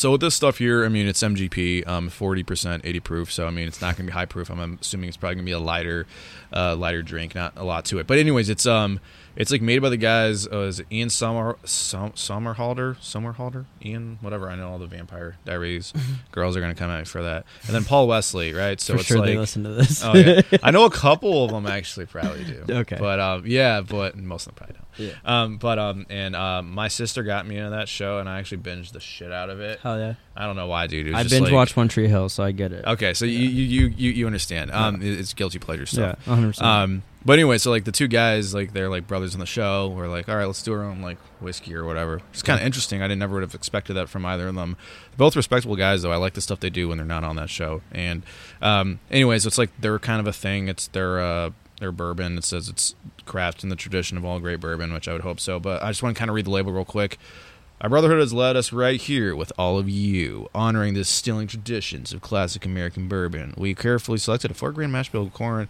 so with this stuff here, I mean, it's MGP, um, forty percent, eighty proof. So I mean, it's not going to be high proof. I'm assuming it's probably going to be a lighter, uh, lighter drink, not a lot to it. But anyways, it's um, it's like made by the guys. Uh, is it Ian Summer, Sum, Somerhalder, Somerhalder, Ian, whatever. I know all the Vampire Diaries girls are going to come at me for that. And then Paul Wesley, right? So For it's sure like, they listen to this. oh yeah, I know a couple of them actually probably do. Okay. but um, yeah, but most of them probably don't. yeah. Um, but um, and um, my sister got me into that show, and I actually binged the shit out of it. Hell yeah. I don't know why, dude. It was I just binge like- watched One Tree Hill, so I get it. Okay, so you, you you you you understand. Um, it- it's guilty pleasure stuff. Yeah, 100%. Um, but anyway, so like the two guys, like they're like brothers on the show. We're like, all right, let's do our own like whiskey or whatever. It's kind of interesting. I didn't never would have expected that from either of them. Both respectable guys, though. I like the stuff they do when they're not on that show. And um, anyways, it's like they're kind of a thing. It's their uh, their bourbon. It says it's crafted in the tradition of all great bourbon, which I would hope so. But I just want to kind of read the label real quick. Our brotherhood has led us right here with all of you, honoring the distilling traditions of classic American bourbon. We carefully selected a four grain mash bill of corn,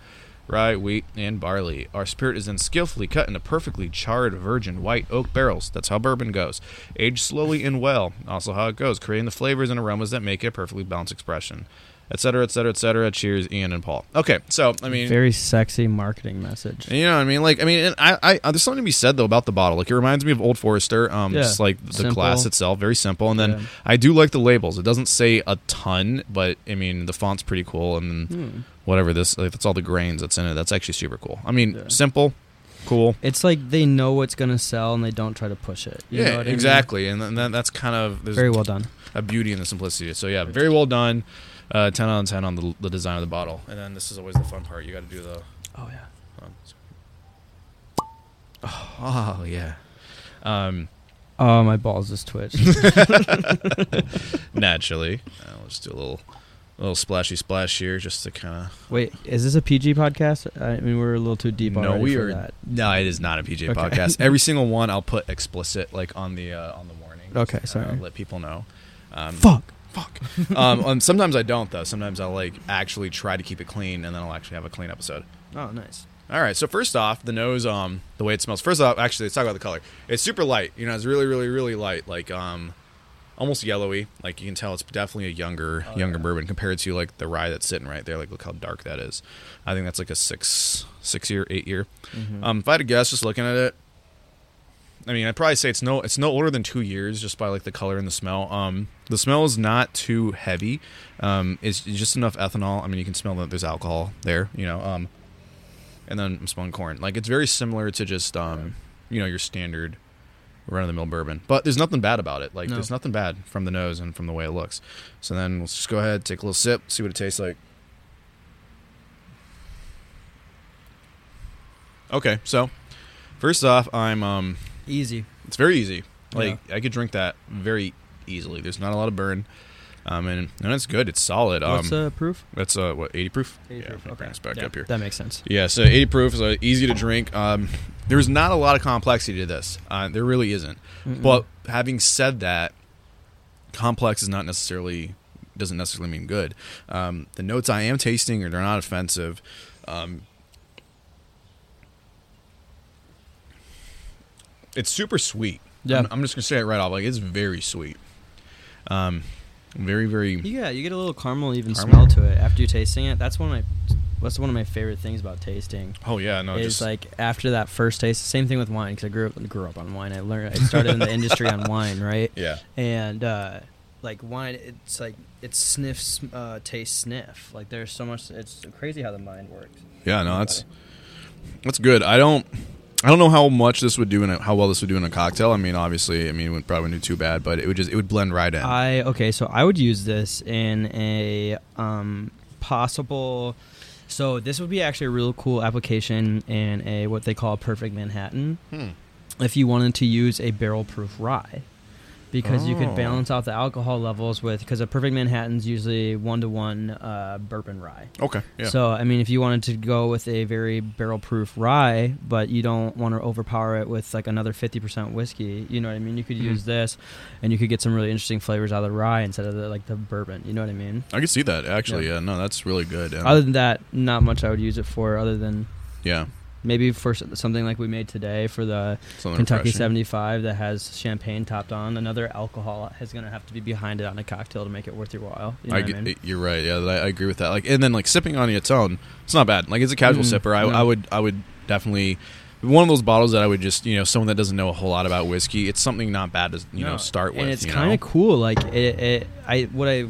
rye, wheat, and barley. Our spirit is then skillfully cut into perfectly charred virgin white oak barrels. That's how bourbon goes. Aged slowly and well. Also how it goes, creating the flavors and aromas that make it a perfectly balanced expression. Et cetera, et cetera, et cetera. Cheers, Ian and Paul. Okay, so I mean, Very sexy marketing message. you know what I mean? Like, I mean, and I, I, there's something to be said though about the bottle. Like, it reminds me of Old Forester. Um, Yeah. just like the Simple. glass itself, very simple. And then Yeah. I do like the labels. It doesn't say a ton, but I mean, the font's pretty cool. And then Hmm. whatever this, like, that's all the grains that's in it. That's actually super cool. I mean, Yeah. simple, cool. It's like they know what's gonna sell and they don't try to push it. You know yeah, what I mean? exactly. And then that's kind of there's Very well done. a beauty in the simplicity. So yeah, very well done. Uh, ten out of ten on the, the design of the bottle. And then this is always the fun part. You got to do the Oh yeah. Oh yeah. Um, Oh, my balls just twitched. naturally, uh, just do a little, little splashy splash here, just to kind of. Wait, is this a PG podcast? I mean, we're a little too deep No, we for are. that. No, it is not a PG Okay. podcast. Every single one, I'll put explicit like on the uh, on the warning. Okay, kinda sorry. Let people know. Um, Fuck. Fuck. um, um, sometimes I don't though. Sometimes I'll like actually try to keep it clean, and then I'll actually have a clean episode. Oh, nice. All right. So first off, the nose, um, the way it smells. First off, actually, let's talk about the color. It's super light. You know, it's really, really, really light. Like, um, almost yellowy. Like you can tell, it's definitely a younger, Oh, younger yeah. bourbon compared to like the rye that's sitting right there. Like, look how dark that is. I think that's like a six, six year, eight year. Mhm. Um, if I had to guess, just looking at it, I mean, I'd probably say it's no, it's no older than two years, just by like the color and the smell. Um, the smell is not too heavy. Um, it's just enough ethanol. I mean, you can smell that there's alcohol there. You know, um, and then I'm smelling corn. Like it's very similar to just um, you know, your standard run of the mill bourbon. But there's nothing bad about it. Like No. there's nothing bad from the nose and from the way it looks. So then let's just go ahead, take a little sip, see what it tastes like. Okay, so first off, I'm um Easy. it's very easy. Like I could drink that very easily. There's not a lot of burn. Um and, and it's good. It's solid. Um What's uh, proof? that's uh what, 80 proof? 80 yeah, proof. Okay. bring back Yeah, up here. That makes sense. Yeah, so 80 proof is uh, easy to drink. Um, there's not a lot of complexity to this. Uh, there really isn't. Mm-mm. But having said that, complex is not necessarily doesn't necessarily mean good. Um, the notes I am tasting are they're not offensive. Um, it's super sweet. Yeah. I'm, I'm just gonna say it right off. Like it's very sweet. Um, very very. Yeah, you get a little caramel even Caramel? smell to it after you tasting it. That's one of my that's one of my favorite things about tasting. Oh yeah, no, is just like after that first taste. Same thing with wine because I grew up grew up on wine. I learned I started in the industry on wine, right? yeah. And uh, like wine, it's like it sniffs, uh, taste, sniff. Like there's so much. It's crazy how the mind works. Yeah, no, that's that's good. I don't I don't know how much this would do in a, how well this would do in a cocktail. I mean, obviously, I mean, it would probably wouldn't do too bad, but it would just it would blend right in. I okay, so I would use this in a um, possible. So this would be actually a real cool application in a what they call a perfect Manhattan. Hmm. If you wanted to use a barrel proof rye, because you Oh. could balance out the alcohol levels with because a perfect Manhattan's usually one to one bourbon rye. Okay. Yeah. So I mean, if you wanted to go with a very barrel-proof rye, but you don't want to overpower it with like another fifty percent whiskey, you know what I mean? You could Mhm. use this, and you could get some really interesting flavors out of the rye instead of the, like the bourbon. You know what I mean? I can see that actually. Yeah. Yeah. No, that's really good. And- Other than that, not much I would use it for, other than yeah. Maybe for something like we made today for the Something Kentucky refreshing. seventy five that has champagne topped on. Another alcohol is going to have to be behind it on a cocktail to make it worth your while. You know I, I mean? You're right. Yeah, I, agree with that. Like, and then like sipping on its own, it's not bad. Like, it's a casual Mm, sipper. I, no. I would, I would definitely one of those bottles that I would just, you know, someone that doesn't know a whole lot about whiskey. It's something not bad to, you know, start with. and it's kind of cool. Like it, it, I what I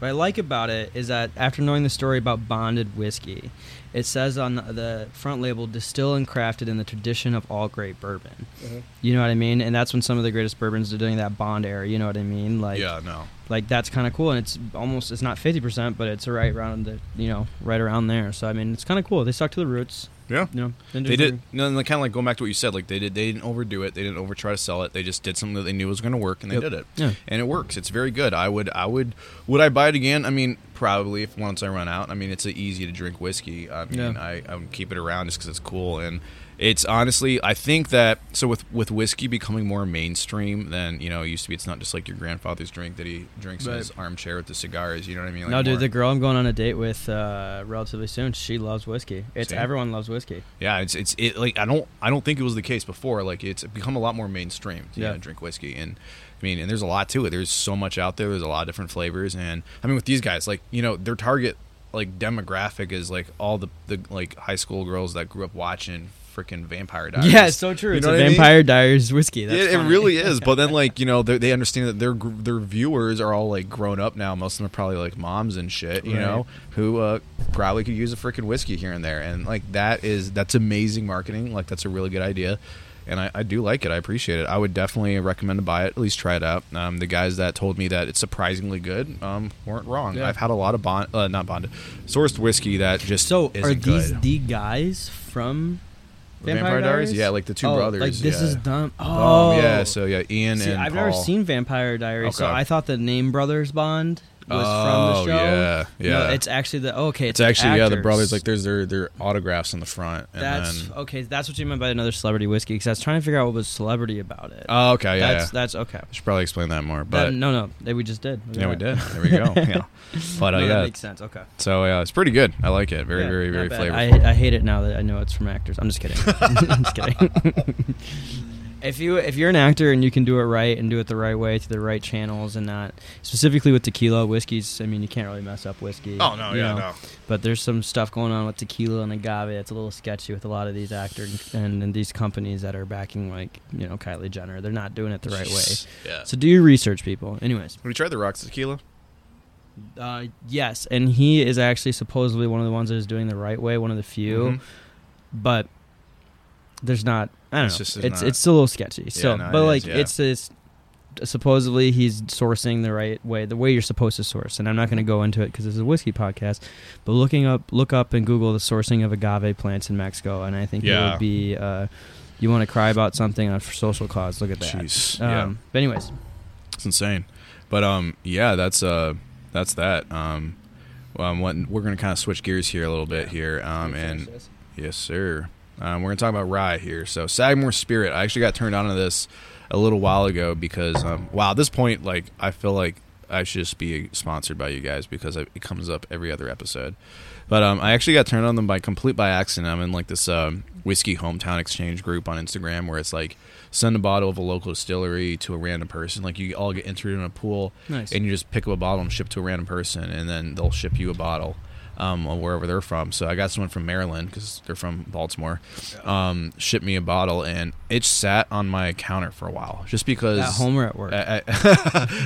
what I like about it is that after knowing the story about bonded whiskey, it says on the, the front label, "Distilled and crafted in the tradition of all great bourbon." Mm-hmm. You know what I mean? And that's when some of the greatest bourbons are doing that bond era. You know what I mean? Like, yeah, no. like that's kind of cool. And it's almost it's not fifty percent, but it's right around the you know right around there. So I mean, it's kind of cool. They stuck to the roots. Yeah. You know, They did. No, kind of like going back to what you said. Like they did. They didn't overdo it. They didn't over try to sell it. They just did something that they knew was going to work, and they Yep. did it. Yeah. And it works. It's very good. I would. I would. Would I buy it again? I mean, probably if once I run out. I mean, it's an easy to drink whiskey. I mean, Yeah. I, I would keep it around just because it's cool and It's honestly, I think that so with with whiskey becoming more mainstream than you know it used to be. It's not just like your grandfather's drink that he drinks in Right. his armchair with the cigars. You know what I mean? Like no, dude, more- the girl I'm going on a date with uh, relatively soon, she loves whiskey. It's See? everyone loves whiskey. yeah, it's it's it like I don't I don't think it was the case before. Like it's become a lot more mainstream to Yeah. yeah. drink whiskey, and I mean, and there's a lot to it. There's so much out there. There's a lot of different flavors, and I mean, with these guys, like you know, their target like demographic is like all the the like high school girls that grew up watching freaking Vampire Diaries. Yeah, it's so true. You it's know a I mean? Vampire Diaries whiskey. That's it, it really is. But then, like you know, they they understand that their their viewers are all like grown up now. Most of them are probably like moms and shit. You Right. know, who uh, probably could use a freaking whiskey here and there. And like that is that's amazing marketing. Like that's a really good idea. And I, I do like it. I appreciate it. I would definitely recommend to buy it. At least try it out. Um, the guys that told me that it's surprisingly good um, weren't wrong. Yeah. I've had a lot of bond, uh, not bonded, sourced whiskey that just So are these good. the guys from Vampire, Diaries? Yeah, like the two Oh, brothers. Like this yeah. is dumb. Um, Oh, yeah. So yeah, Ian See, and I've never seen Vampire Diaries, so I thought the name Brothers Bond was Oh, from the show. yeah, No, yeah. it's actually the oh, okay. It's actually yeah, the brothers like there's their their autographs on the front, and That's then okay. That's what you meant by another celebrity whiskey. Because I was trying to figure out what was celebrity about it. oh okay yeah, that's yeah. that's okay. I should probably explain that more, That- but no, no, that we just did. Yeah, we did. There we go. Yeah, but uh, No, that yeah, makes sense. Okay. so yeah, it's pretty good. I like it. Very Yeah, very very bad. flavorful. I, I hate it now that I know it's from actors. I'm just kidding. I'm just kidding. if you if you're an actor and you can do it right and do it the right way through the right channels and not specifically with tequila whiskeys, I mean you can't really mess up whiskey. oh no, yeah, know. no. But there's some stuff going on with tequila and agave. It's a little sketchy with a lot of these actors and, and these companies that are backing like you know Kylie Jenner. They're not doing it the right way. Yeah. So do your research, people. Anyways, Have you tried the Rock's tequila? uh, yes, and he is actually supposedly one of the ones that is doing the right way, one of the few. Mhm. But there's not. I don't It's know. just- it's it's not- it's a little sketchy. So, no, but it like is, yeah. it's this. Supposedly he's sourcing the right way, the way you're supposed to source, and I'm not going to go into it because this is a whiskey podcast. But looking up, look up and Google the sourcing of agave plants in Mexico, and I think it would be. Uh, you want to cry about something on a social cause? Look at that. Jeez, Um, yeah. But anyways, It's insane. But um, yeah, that's uh, that's that. Um, um, what, we're gonna kind of switch gears here a little bit here. Um, and Yes, sir. Um, we're gonna talk about rye here. So Sagamore Spirit. I actually got turned on to this a little while ago because um, wow, at this point, like I feel like I should just be sponsored by you guys because it it comes up every other episode. But um, I actually got turned on them by complete by accident. I'm in like this um, whiskey hometown exchange group on Instagram where it's like send a bottle of a local distillery to a random person. Like you all get entered in a pool, Nice. and you just pick up a bottle and ship to a random person, and then they'll ship you a bottle um, wherever they're from. So I got someone from Maryland because they're from Baltimore. Um, shipped me a bottle, and it sat on my counter for a while, just because at home or at work. At,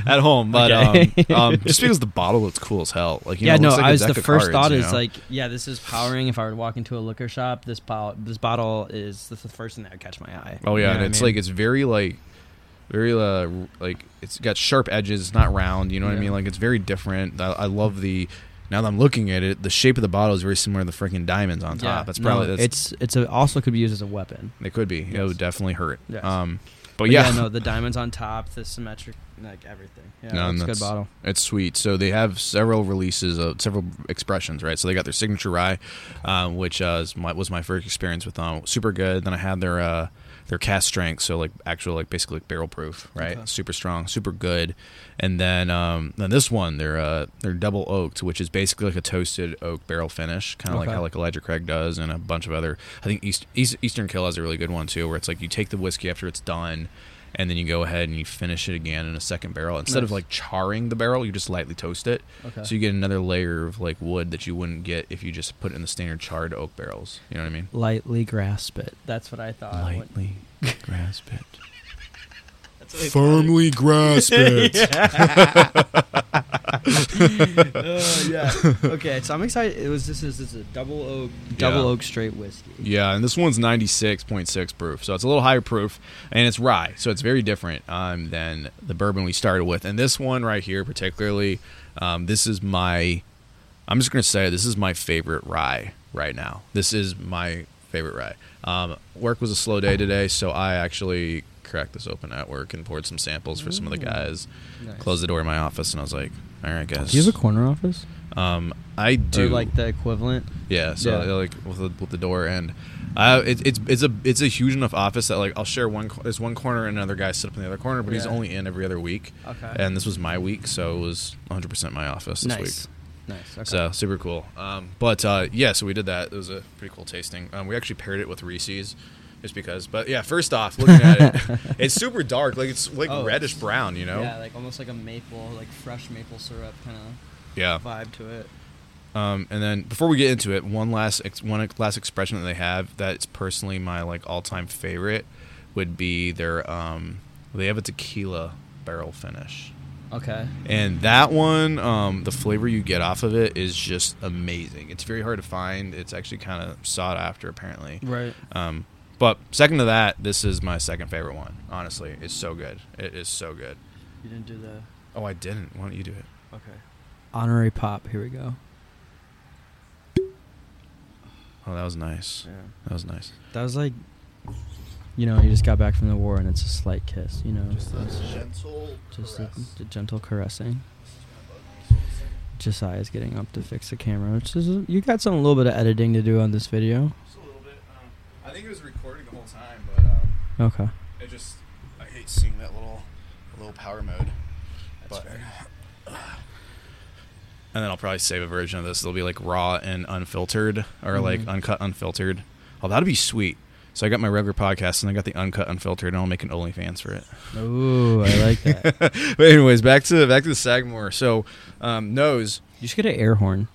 at home, but Okay. um, um, just because the bottle looks cool as hell. Like you yeah, know, no. looks like I a was the first cards, thought you is know? like, yeah, this is powering. If I were to walk into a liquor shop, this bottle, this bottle is this is the first thing that would catch my eye. Oh You yeah, know and what I it's mean? like it's very like very uh like it's got sharp edges. It's not round. You know what I mean? Like it's very different. I, I love the. Now that I'm looking at it, the shape of the bottle is very similar to the freaking diamonds on top. yeah, That's no, probably that's, it's it's a, also could be used as a weapon. it could be. It would definitely hurt. Yes. Um, but, But yeah, no, the diamonds on top, the symmetric, like everything. Yeah, No, it's a good bottle. It's sweet. So they have several releases of several expressions, right? So they got their signature rye, um, which uh, my, was my first experience with them. Super good. Then I had their uh, their cask strength, so like actual like basically like barrel proof, right? Okay. Super strong, super good. And then um, then this one, they're uh, they're double oaked, which is basically like a toasted oak barrel finish, kind of like how like Elijah Craig does, and a bunch of other. I think East, East, Eastern Kille has a really good one too, where it's like you take the whiskey after it's done. And then you go ahead and you finish it again in a second barrel. Instead of like charring the barrel, you just lightly toast it. Okay. So you get another layer of like wood that you wouldn't get if you just put it in the standard charred oak barrels. You know what I mean? Lightly grasp it. That's what I thought. Lightly grasp it. That's what I Firmly grasp it. Uh, yeah. Okay, so I'm excited. It was this is this is a double oak double Yeah. oak straight whiskey. Yeah, and this one's 96.6 proof. So it's a little higher proof and it's rye. So it's very different um, than the bourbon we started with. And this one right here particularly um, this is my I'm just going to say this is my favorite rye right now. This is my favorite rye. Um, work was a slow day today, so I actually cracked this open at work and poured some samples for some of the guys. Nice. Closed the door in my office, and I was like, "All right, guys." Do you have a corner office? um, I do Or like the equivalent? yeah. So Yeah. like with the, with the door, and Uh, it, it's it's a it's a huge enough office that like I'll share one. co- There's one corner and another guy sit up in the other corner, but he's only in every other week. Okay. And this was my week, so it was 100 percent my office this nice. week. Nice. Okay. So super cool. Um, but uh, yeah, so we did that. It was a pretty cool tasting. Um, we actually paired it with Reese's, just because. But yeah, first off, looking at it, it's super dark. Like it's like Oh, reddish brown. You know. Yeah, like almost like a maple, like fresh maple syrup kind of Yeah. vibe to it. Um, and then before we get into it, one last ex- one last expression that they have that's personally my like all time favorite would be their um, they have a tequila barrel finish. Okay. And that one, um, the flavor you get off of it is just amazing. It's very hard to find. It's actually kind of sought after, apparently. Right. Um, but second to that, this is my second favorite one. Honestly, it's so good. It is so good. You didn't do the. Oh, I didn't. Why don't you do it? Okay. Honorary pop. Here we go. Oh, that was nice. Yeah. That was nice. That was like, you know, you just got back from the war and it's a slight kiss. You know, It's gentle. just a, a gentle caressing. Josiah's getting up to fix the camera. Which is you got some a little bit of editing to do on this video. Just a little bit. Um, I think it was recording Okay. it just I hate seeing that little little power mode. That's But- fair. And then I'll probably save a version of this. It'll be like raw and unfiltered, or like Mhm. uncut unfiltered. Oh, that'd be sweet. So I got my regular podcast, and I got the uncut unfiltered, and I'll make an OnlyFans for it. Ooh, I like that. but anyways, back to back to the Sagamore. So um, nose You should get an air horn.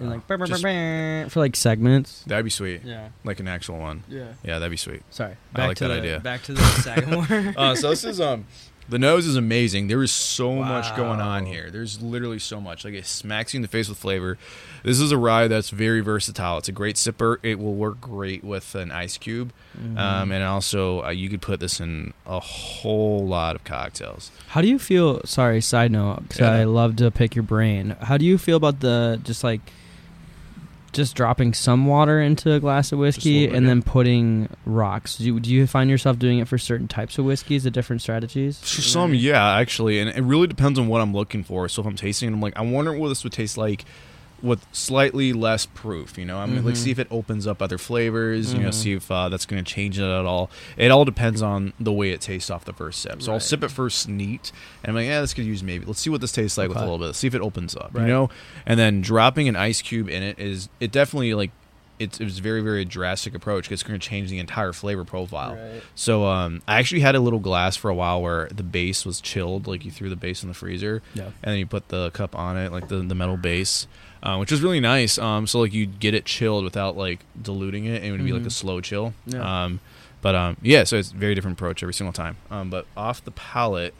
And like Oh, just- for like segments. that'd be sweet, Yeah. like an actual one. Yeah. Yeah, that'd be sweet. Sorry. I like to that the, idea. Back to the Sagamore. Uh, so this is um, the nose is amazing. There is so much going on Wow. here. There's literally so much. Like it smacks you in the face with flavor. This is a rye that's very versatile. It's a great sipper. It will work great with an ice cube, Mhm. um, and also uh, you could put this in a whole lot of cocktails. How do you feel? Sorry, side note, because Yeah. I love to pick your brain. How do you feel about the just like just dropping some water into a glass of whiskey and then putting rocks? Do you, do you find yourself doing it for certain types of whiskeys, the different strategies? For some, yeah, actually, and it really depends on what I'm looking for. So if I'm tasting, it, I'm like, I wonder what this would taste like with slightly less proof. You know, I'm gonna like Mhm. see if it opens up other flavors. You know, Mhm. see if uh, that's going to change it at all. It all depends on the way it tastes off the first sip. So I'll sip it first neat, and I'm like, yeah, this could use maybe. Let's see what this tastes like with a little bit. See if it opens up. Right. You know, and then dropping an ice cube in it is it definitely like. It's, it's a very very drastic approach. It's going to change the entire flavor profile. Right. So um, I actually had a little glass for a while where the base was chilled, like you threw the base in the freezer, Yeah. and then you put the cup on it, like the, the metal base, uh, which was really nice. Um, so like you'd get it chilled without like diluting it, and it would be like a Mhm. slow chill. Yeah. Um, but um, yeah, so it's a very different approach every single time. Um, but off the palate,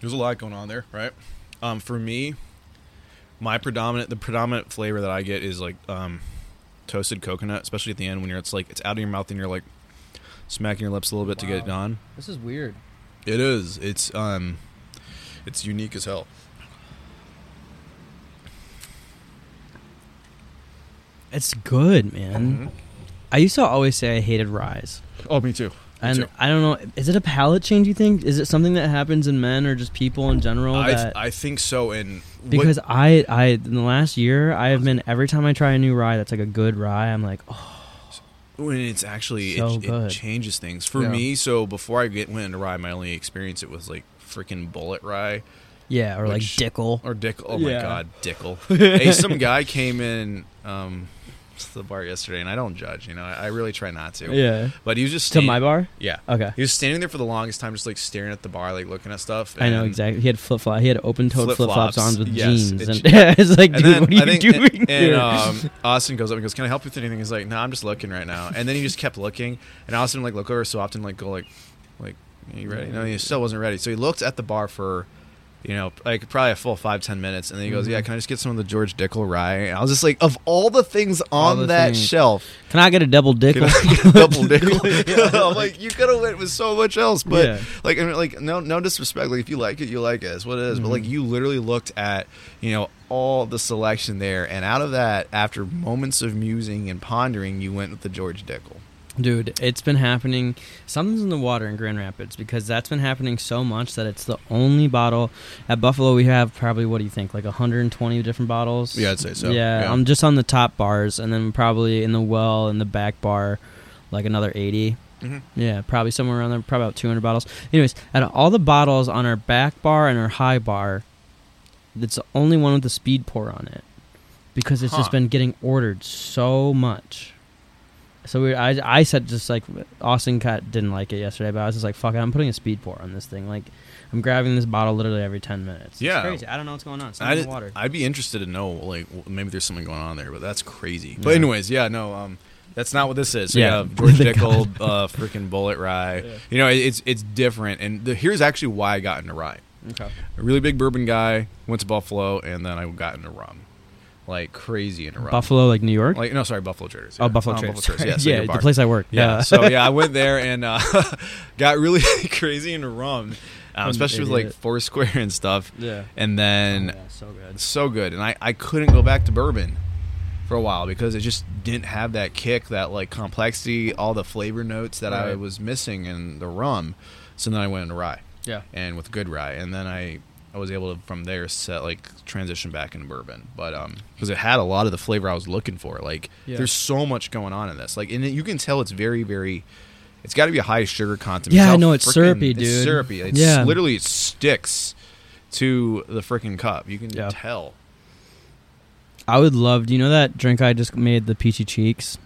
there's a lot going on there, right? Um, for me, my predominant the predominant flavor that I get is like um, toasted coconut, especially at the end when you're it's like it's out of your mouth and you're like smacking your lips a little bit to get it Wow. done. This is weird. It is. It's um, it's unique as hell. It's good, man. Mm-hmm. I used to always say I hated ryes. Oh, me too. Me And too. I don't know, is it a palate change, you think? Is it something that happens in men or just people in general? I that, I think so. And what- because I, I, in the last year, I have been, every time I try a new rye that's like a good rye, I'm like, oh, when it's actually So it, it changes things for Yeah. me. So before I get went into rye, my only experience it was like freaking Bulleit rye yeah, or like Which- Dickel. or Dick. Oh Yeah. my god, Dickel. hey, some guy came in um, to the bar yesterday, and I don't judge. You know, I, I really try not to. Yeah. But he was just To my bar? Yeah. Okay. He was standing there for the longest time, just like staring at the bar, like looking at stuff. I know exactly. He had flip flop. He had open toed flip Flip-flops, on with yes, jeans, it's- and it's like, And dude, then what are I you think, doing? and, and, here? um, Austin goes up and goes, "Can I help you with anything?" He's like, "No, I'm just looking right now." And then he just kept looking, and Austin like look over so often, like go like, like, "Are you ready?" No, he still wasn't ready. So he looked at the bar for, you know, like probably a full five ten minutes, and then he goes, Mhm. "Yeah, can I just get some of the George Dickel rye?" And I was just like, of all the things on the that things. shelf, Can I get a double Dickel? A double Dickel? I'm like, you could have went with so much else, but Yeah. like, I mean, like, no, no disrespect. Like, if you like it, you like it. It's what it is. But like, Mhm. you literally looked at, you know, all the selection there, and out of that, after moments of musing and pondering, you went with the George Dickel. Dude, it's been happening. Something's in the water in Grand Rapids because that's been happening so much that it's the only bottle. At Buffalo, we have probably, what do you think, like 120 different bottles? Yeah, I'd say so. Yeah, Yeah. I'm just on the top bars, and then probably in the well and the back bar, like another 80. Mhm. Yeah, probably somewhere around there, probably about 200 bottles. Anyways, out of all the bottles on our back bar and our high bar, it's the only one with the speed pour on it because it's just been getting ordered so much. So we, I, I said just like Austin cut didn't like it yesterday, but I was just like, fuck it, I'm putting a speed pour on this thing. Like, I'm grabbing this bottle literally every 10 minutes. It's Yeah. crazy. I don't know what's going on. Something I in did, the water. I'd be interested to know, like, maybe there's something going on there, but that's crazy. Yeah. But anyways, yeah, no, um, that's not what this is. So Yeah. George Dickel, uh, freaking Bulleit Rye. Yeah. You know, it, it's it's different, and the, here's actually why I got into rye. okay. A really big bourbon guy, went to Buffalo, and then I got into rum, like crazy in a rum. Buffalo, like New York? Like no, sorry, Buffalo Traders. oh, yeah. Buffalo Um, Trace. Traders, Yeah, so yeah, the place I work. Yeah. so yeah, I went there and uh, got really crazy into rum, um, especially with like. Foursquare and stuff. yeah. And then Oh, yeah, so good. so good, and I I couldn't go back to bourbon for a while because it just didn't have that kick, that like complexity, all the flavor notes that I was missing in the rum. So then I went into rye Yeah. and with good rye, and then I I was able to from there set like transition back into bourbon, but um because it had a lot of the flavor I was looking for. Like Yeah. there's so much going on in this, like and it, you can tell it's very very. It's got to be a high sugar content. Yeah, I know, it's syrupy, It's dude. syrupy. It's Yeah. literally it sticks to the freaking cup. You can Yeah. tell. I would love. Do you know that drink I just made, the peachy cheeks?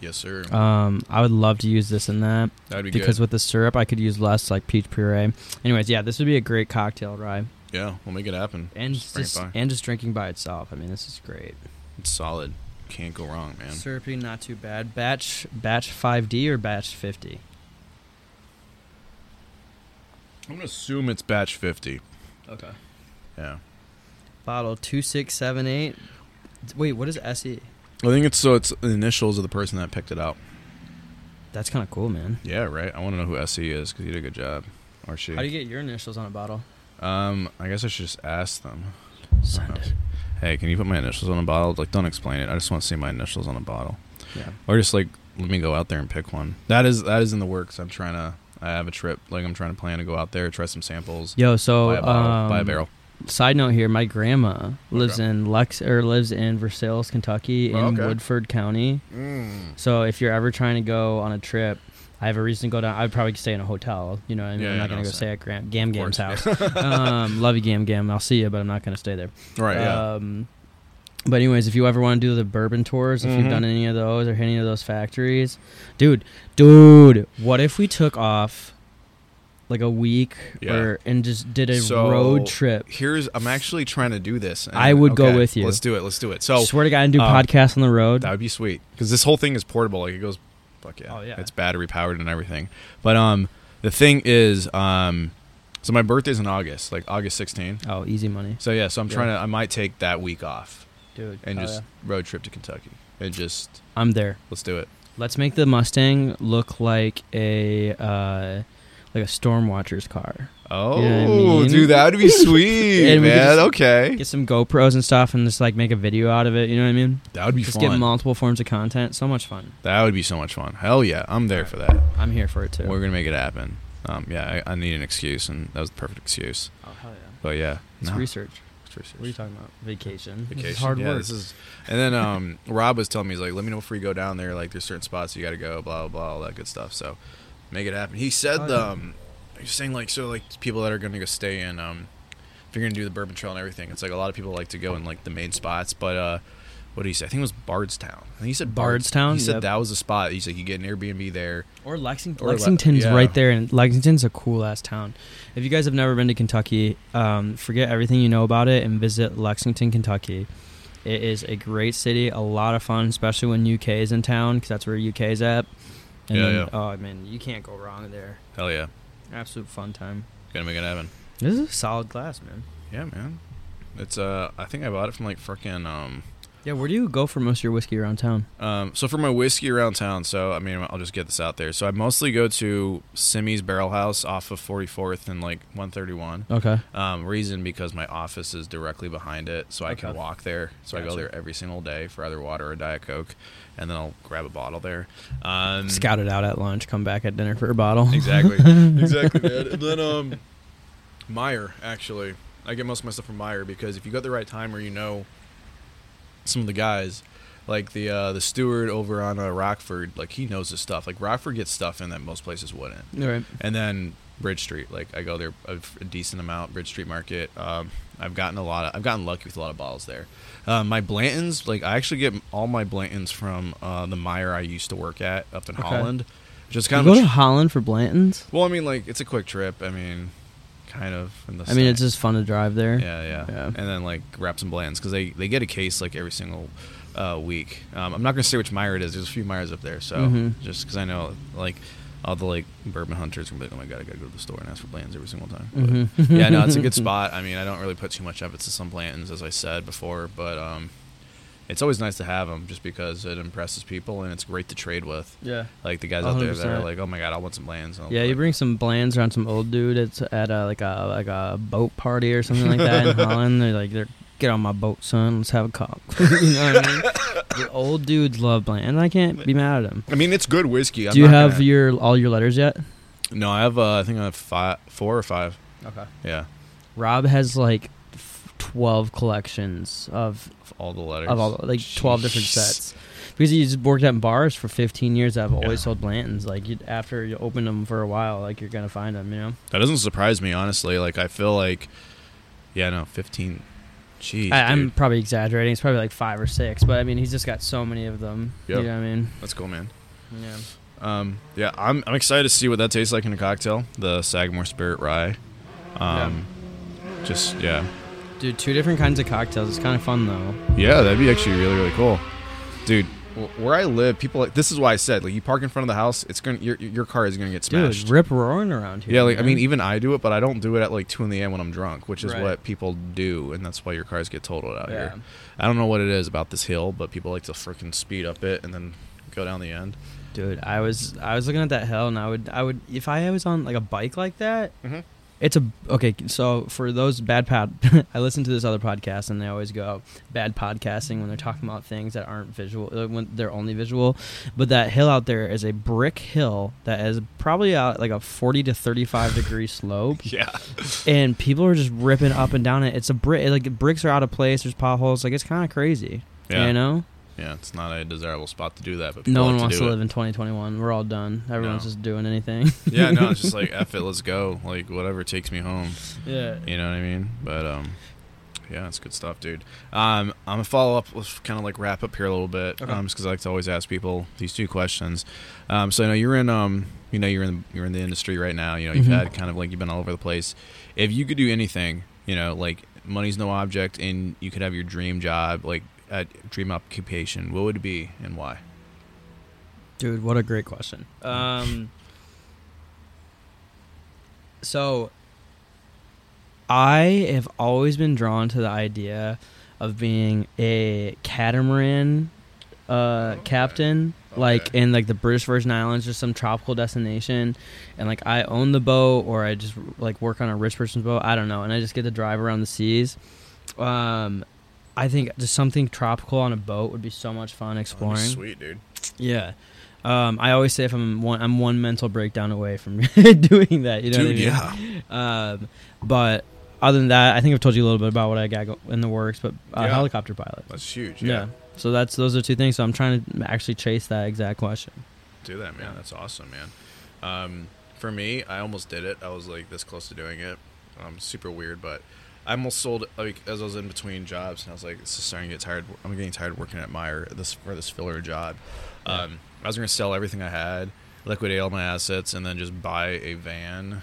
Yes, sir. Um, I would love to use this in that That'd be because good. with the syrup, I could use less like peach puree. Anyways, yeah, this would be a great cocktail rye, yeah, we'll make it happen. and Just bring it just and just drinking by itself. I mean, this is great. It's solid. Can't go wrong, man. Syrupy, not too bad. Batch batch five D or batch fifty. I'm gonna assume it's batch 50. Okay. Yeah. Bottle two six seven eight. Wait, what is SE? I think it's so it's the initials of the person that picked it out. That's kind of cool, man. Yeah, right. I want to know who SE is because he did a good job, or she. How do you get your initials on a bottle? Um, I guess I should just ask them. Send it. Hey, can you put my initials on a bottle? Like, don't explain it. I just want to see my initials on a bottle, Yeah. or just like let me go out there and pick one. That is that is in the works. I'm trying to. I have a trip. Like I'm trying to plan to go out there, try some samples, Yo, so buy a bottle, um, buy a barrel. Side note here: my grandma lives Okay. in Lex or lives in Versailles, Kentucky, in Oh, okay. Woodford County. So if you're ever trying to go on a trip, I have a reason to go down. I'd probably stay in a hotel. You know, what I mean, Yeah, I'm not gonna go stay at Gram- Gam Gam's house. um, love you, Gam Gam. I'll see you, but I'm not gonna stay there. Right. Yeah. Um, but anyways, if you ever want to do the bourbon tours, if you've Mhm. done any of those or hit any of those factories, dude, dude, what if we took off like a week Yeah. or and just did a So, road trip? Here's I'm actually trying to do this. and- I would go with you. Let's do it. Let's do it. So Swear to God, and do um, podcasts on the road. that would be sweet because this whole thing is portable. Like it goes, fuck yeah. Oh, yeah. It's battery powered and everything. But um, the thing is um, so my birthday's in August, like August 16. oh, easy money, So yeah, so I'm Yeah. trying to. I might take that week off dude. and hell just yeah. road trip to Kentucky and just I'm there. let's do it. Let's make the Mustang look like a uh, like a Stormwatcher's car. Oh, You know I mean? dude, that would be sweet, we man. okay, Get some GoPros and stuff, and just like make a video out of it. You know what I mean? that would be Just fun. get multiple forms of content. So much fun. that would be so much fun. Hell yeah, I'm there for that. I'm here for it too. We're gonna make it happen. Um, yeah, I, I need an excuse, and that was the perfect excuse. oh hell yeah! But yeah, It's no, research. it's research. What are you talking about? Vacation. Vacation. hard yeah, work. this is. And then um, Rob was telling me he's like, "Let me know before you go down there. Like, there's certain spots you got to go. Blah blah blah, all that good stuff. So, make it happen." He said, Oh, yeah. um, he's saying like, so like people that are gonna go stay in, um, if you're gonna do the Bourbon Trail and everything, it's like a lot of people like to go in like the main spots, but uh. What did he say? I think it was Bardstown. I think he said Bards- Bardstown? He said Yep. that was the spot. He's like, you get an Airbnb there. Or Lexington. Or Le- Lexington's yeah. right there, and Lexington's a cool ass town. If you guys have never been to Kentucky, um, forget everything you know about it and visit Lexington, Kentucky. It is a great city, a lot of fun, especially when UK is in town, because that's where UK is at. And Yeah, then, yeah. Oh man, you can't go wrong there. Hell yeah, Absolute fun time. Gonna make it happen. This is a solid glass, man. Yeah, man. It's uh, I think I bought it from like freaking um, Yeah, where do you go for most of your whiskey around town? Um, so for my whiskey around town, so I mean, I'll just get this out there. So I mostly go to Simmy's Barrel House off of 44th and like 131. Okay. Um, reason because my office is directly behind it, so I can walk there. So I go there every single day for either water or diet coke, and then I'll grab a bottle there. Um, Scout it out at lunch, come back at dinner for a bottle. Exactly. exactly, man. And then um, Meijer actually, I get most of my stuff from Meijer because if you got the right time or you know some of the guys, like the uh, the steward over on uh, Rockford, like he knows his stuff. Like Rockford gets stuff in that most places wouldn't. Right. And then Bridge Street, like I go there a, a decent amount. Bridge Street Market. Um, I've gotten a lot of. I've gotten lucky with a lot of bottles there. Um, my Blantons, like I actually get all my Blantons from uh, the Meijer I used to work at up in Okay. Holland. Just You kind go of a to Holland for Blanton's? well, I mean, like it's a quick trip. I mean, kind of. In the I mean, it's just fun to drive there. yeah, yeah, Yeah. And then like grab some blands because they they get a case like every single uh, week. Um, I'm not gonna say which Meijer it is. There's a few Meijers up there, so Mhm. just because I know like all the like bourbon hunters are gonna be like, oh my god, I gotta go to the store and ask for blands every single time. But, Mhm. yeah, no, it's a good spot. I mean, I don't really put too much emphasis on Blantons, as I said before, but um, it's always nice to have them just because it impresses people and it's great to trade with. Yeah. Like the guys out there that are like, oh my god, I want some Blands. Yeah, you bring some blands around some old dude it's at a, like a like a boat party or something like that in Holland. They're like, they're get on my boat, son. Let's have a cup. you know what I mean? The old dudes love bland, and I can't be mad at them. I mean, it's good whiskey. I'm Do you have gonna- your all your letters yet? No, I have. Uh, I think I have five, four or five. Okay. Yeah, Rob has like f- twelve collections of all the letters. of all like twelve different sets. Because he's worked at bars for 15 years. I've always Yeah. sold Blantons. Like after you open them for a while, like you're gonna find them. You know. That doesn't surprise me, honestly. Like I feel like, yeah, no, fifteen. Jeez, I, I'm probably exaggerating. It's probably like five or six, but I mean, he's just got so many of them. Yep. You know what I mean? that's cool, man. Yeah. Um, yeah, I'm I'm excited to see what that tastes like in a cocktail. The Sagamore Spirit Rye. Um, just yeah, Dude, two different kinds of cocktails. It's kind of fun though. yeah, that'd be actually really really cool, dude. Where I live, people like this is why I said like you park in front of the house, it's gonna your your car is gonna get smashed. Dude, rip roaring around here. Yeah, like I mean, even I do it, but I don't do it at like two in the a.m. when I'm drunk, which is Right. what people do, and that's why your cars get totaled out Yeah. here. I don't know what it is about this hill, but people like to freaking speed up it and then go down the end. Dude, I was I was looking at that hill, and I would I would if I was on like a bike like that. Mhm. It's a okay. So for those bad pod, I listen to this other podcast, and they always go bad podcasting when they're talking about things that aren't visual, uh, when they're only visual. But that hill out there is a brick hill that is probably out like a forty to thirty-five degree slope, Yeah, and people are just ripping up and down it. It's a brick, like bricks are out of place. There's potholes. Like it's kind of crazy. yeah, You know, yeah. It's not a desirable spot to do that, but no one wants to it. live in 2021. We're all done. Everyone's No. just doing anything. yeah, no, it's just like F it, let's go. Like whatever takes me home. yeah. You know what I mean? But um, yeah, it's good stuff, dude. Um, I'm gonna follow up. Let's kind of like wrap up here a little bit, Okay. um, just because I like to always ask people these two questions. Um, so I know you're in um, you know you're in you're in the industry right now. You know you've Mhm. had kind of like you've been all over the place. If you could do anything, you know, like money's no object, and you could have your dream job, like a dream occupation, what would it be and why? Dude, what a great question. Um, so, I have always been drawn to the idea of being a catamaran uh, captain, like in like the British Virgin Islands or some tropical destination, and like I own the boat or I just like work on a rich person's boat. I don't know, and I just get to drive around the seas. Um, I think just something tropical on a boat would be so much fun exploring. sweet, dude. Yeah. Um, I always say if I'm one, I'm one mental breakdown away from doing that. You know Dude, what I yeah. Um, but other than that, I think I've told you a little bit about what I got in the works. But uh, Yeah. helicopter pilot. That's huge. Yeah. Yeah. So that's those are two things. So I'm trying to actually chase that exact question. Do that, man. Yeah. That's awesome, man. Um, for me, I almost did it. I was like this close to doing it. Um, super weird, but I almost sold like as I was in between jobs, and I was like, "This is starting to get tired. I'm getting tired working at Meijer this for this filler job." Yeah. Um, I was gonna sell everything I had, liquidate all my assets, and then just buy a van,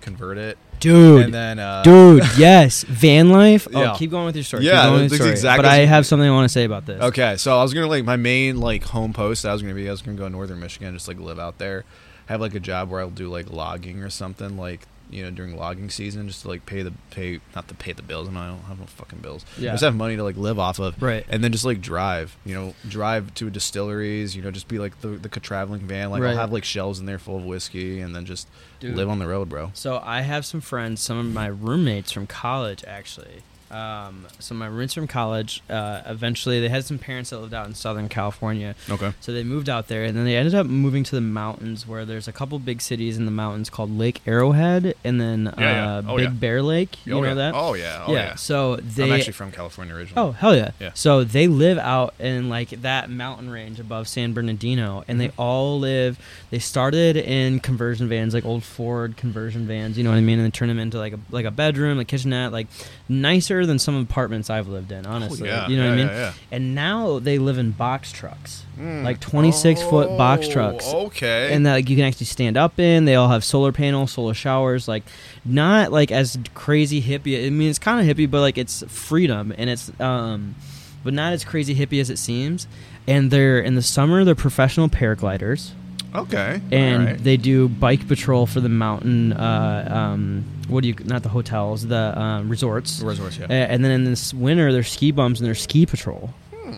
convert it, Dude. and then uh, Dude, yes, van life. Oh, Yeah. keep going with your story. Yeah, keep going with your story. exactly- But I have something I want to say about this. Okay, so I was gonna like my main like home post. I was gonna be I was gonna go to northern Michigan, just like live out there, have like a job where I'll do like logging or something, like you know, during logging season, just to like pay the pay not to pay the bills. and I don't have no fucking bills. Yeah. Just have money to like live off of, Right. and then just like drive. You know, drive to distilleries. You know, just be like the the traveling van. Like Right. I'll have like shelves in there full of whiskey, and then just Dude. live on the road, bro. So I have some friends, some of my roommates from college, actually. Um, so my roommates from college, uh, eventually they had some parents that lived out in Southern California, Okay. so they moved out there, and then they ended up moving to the mountains, where there's a couple big cities in the mountains called Lake Arrowhead, and then Yeah, yeah. uh, Oh, Big yeah. Bear Lake. You oh, know yeah. that? Oh yeah. Oh yeah. yeah. So they I'm actually from California originally. Oh hell yeah. Yeah. So they live out in like that mountain range above San Bernardino, and they Mhm. all live. They started in conversion vans, like old Ford conversion vans. You know what I mean? And they turn them into like a like a bedroom, like kitchenette, like nicer than some apartments I've lived in. Honestly, Oh, yeah. you know yeah, what I mean? Yeah. And now they live in box trucks, Mm. like 26 foot box Oh, trucks. Okay. and that like you can actually stand up in. They all have solar panels, solar showers. Like not like as crazy hippie. I mean, it's kind of hippie, but like it's freedom, and it's um, but not as crazy hippie as it seems. And they're in the summer they're professional paragliders, okay. and right. they do bike patrol for the mountain. Uh, um, what do you not the hotels, the um, resorts. resorts. Yeah. A- and then in this winter, they're ski bums and they're ski patrol. Hmm.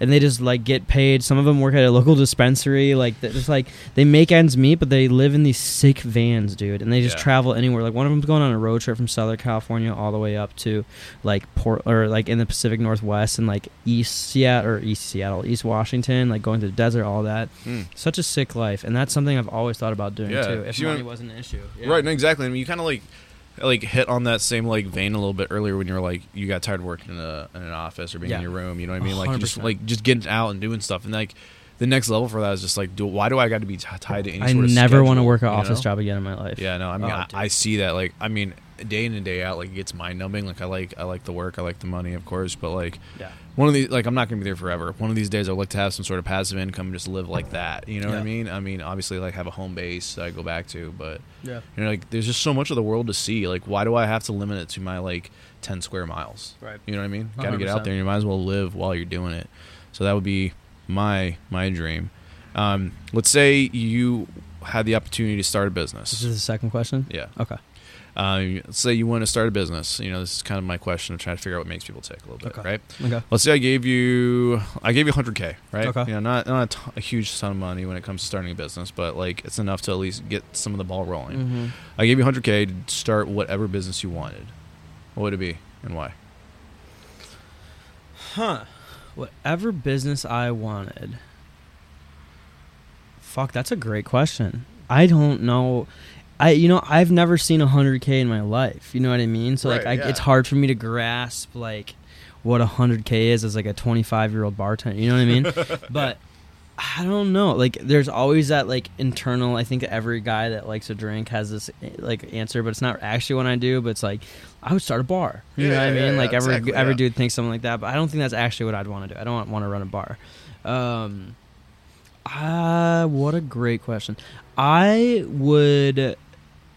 And they just like get paid. Some of them work at a local dispensary. Like th- just like they make ends meet, but they live in these sick vans, dude. And they just Yeah. travel anywhere. Like one of them's going on a road trip from Southern California all the way up to like Port or like in the Pacific Northwest and like East Seattle or East Seattle, East Washington, like going to the desert, all that. Hmm. Such a sick life, and that's something I've always thought about doing Yeah. too. If You money want- wasn't an issue, Yeah. Right, no, exactly. I mean, you kind of like like hit on that same like vein a little bit earlier when you were like you got tired of working in, a, in an office or being Yeah. in your room. You know what I mean? Like just 100%. like just getting out and doing stuff. And like the next level for that is just like, do why do I got to be t- tied to any I sort of never want to work an office know? job again in my life. Yeah, no, I mean, Oh, I. I see that. Like, I mean, day in and day out, like it gets mind numbing. Like, I like, I like the work, I like the money, of course, but like, Yeah. One of these, like, I'm not gonna be there forever. One of these days, I'd like to have some sort of passive income, and just live like that. You know what I mean? I mean, obviously, like, have a home base that I go back to, but Yeah. you know, like, there's just so much of the world to see. Like, why do I have to limit it to my like 10 square miles? Right. You know what I mean? Got to get 100%. out there. and You might as well live while you're doing it. So that would be my my dream. Um, let's say you had the opportunity to start a business. This is the second question. Yeah. Okay. Um, let's say you want to start a business. You know, this is kind of my question of trying to figure out what makes people tick a little bit, Okay. right? Okay. Let's say I gave you, I gave you 100k, right? Okay. You know, not not a, t- a huge sum of money when it comes to starting a business, but like it's enough to at least get some of the ball rolling. Mm-hmm. I gave you 100k to start whatever business you wanted. What would it be and why? Huh. Whatever business I wanted. Fuck, that's a great question. I don't know. I you know I've never seen a hundred k in my life. You know what I mean? So like I, yeah. it's hard for me to grasp like what a hundred k is as like a twenty five year old bartender. You know what I mean? but I don't know. Like there's always that like internal. I think every guy that likes a drink has this eh, like answer, but it's not actually what I do. But it's like I would start a bar. You know Yeah, what I mean? yeah, like every exactly, every yeah. dude thinks something like that, but I don't think that's actually what I'd want to do. I don't want to run a bar. Um, ah, what a great question. I would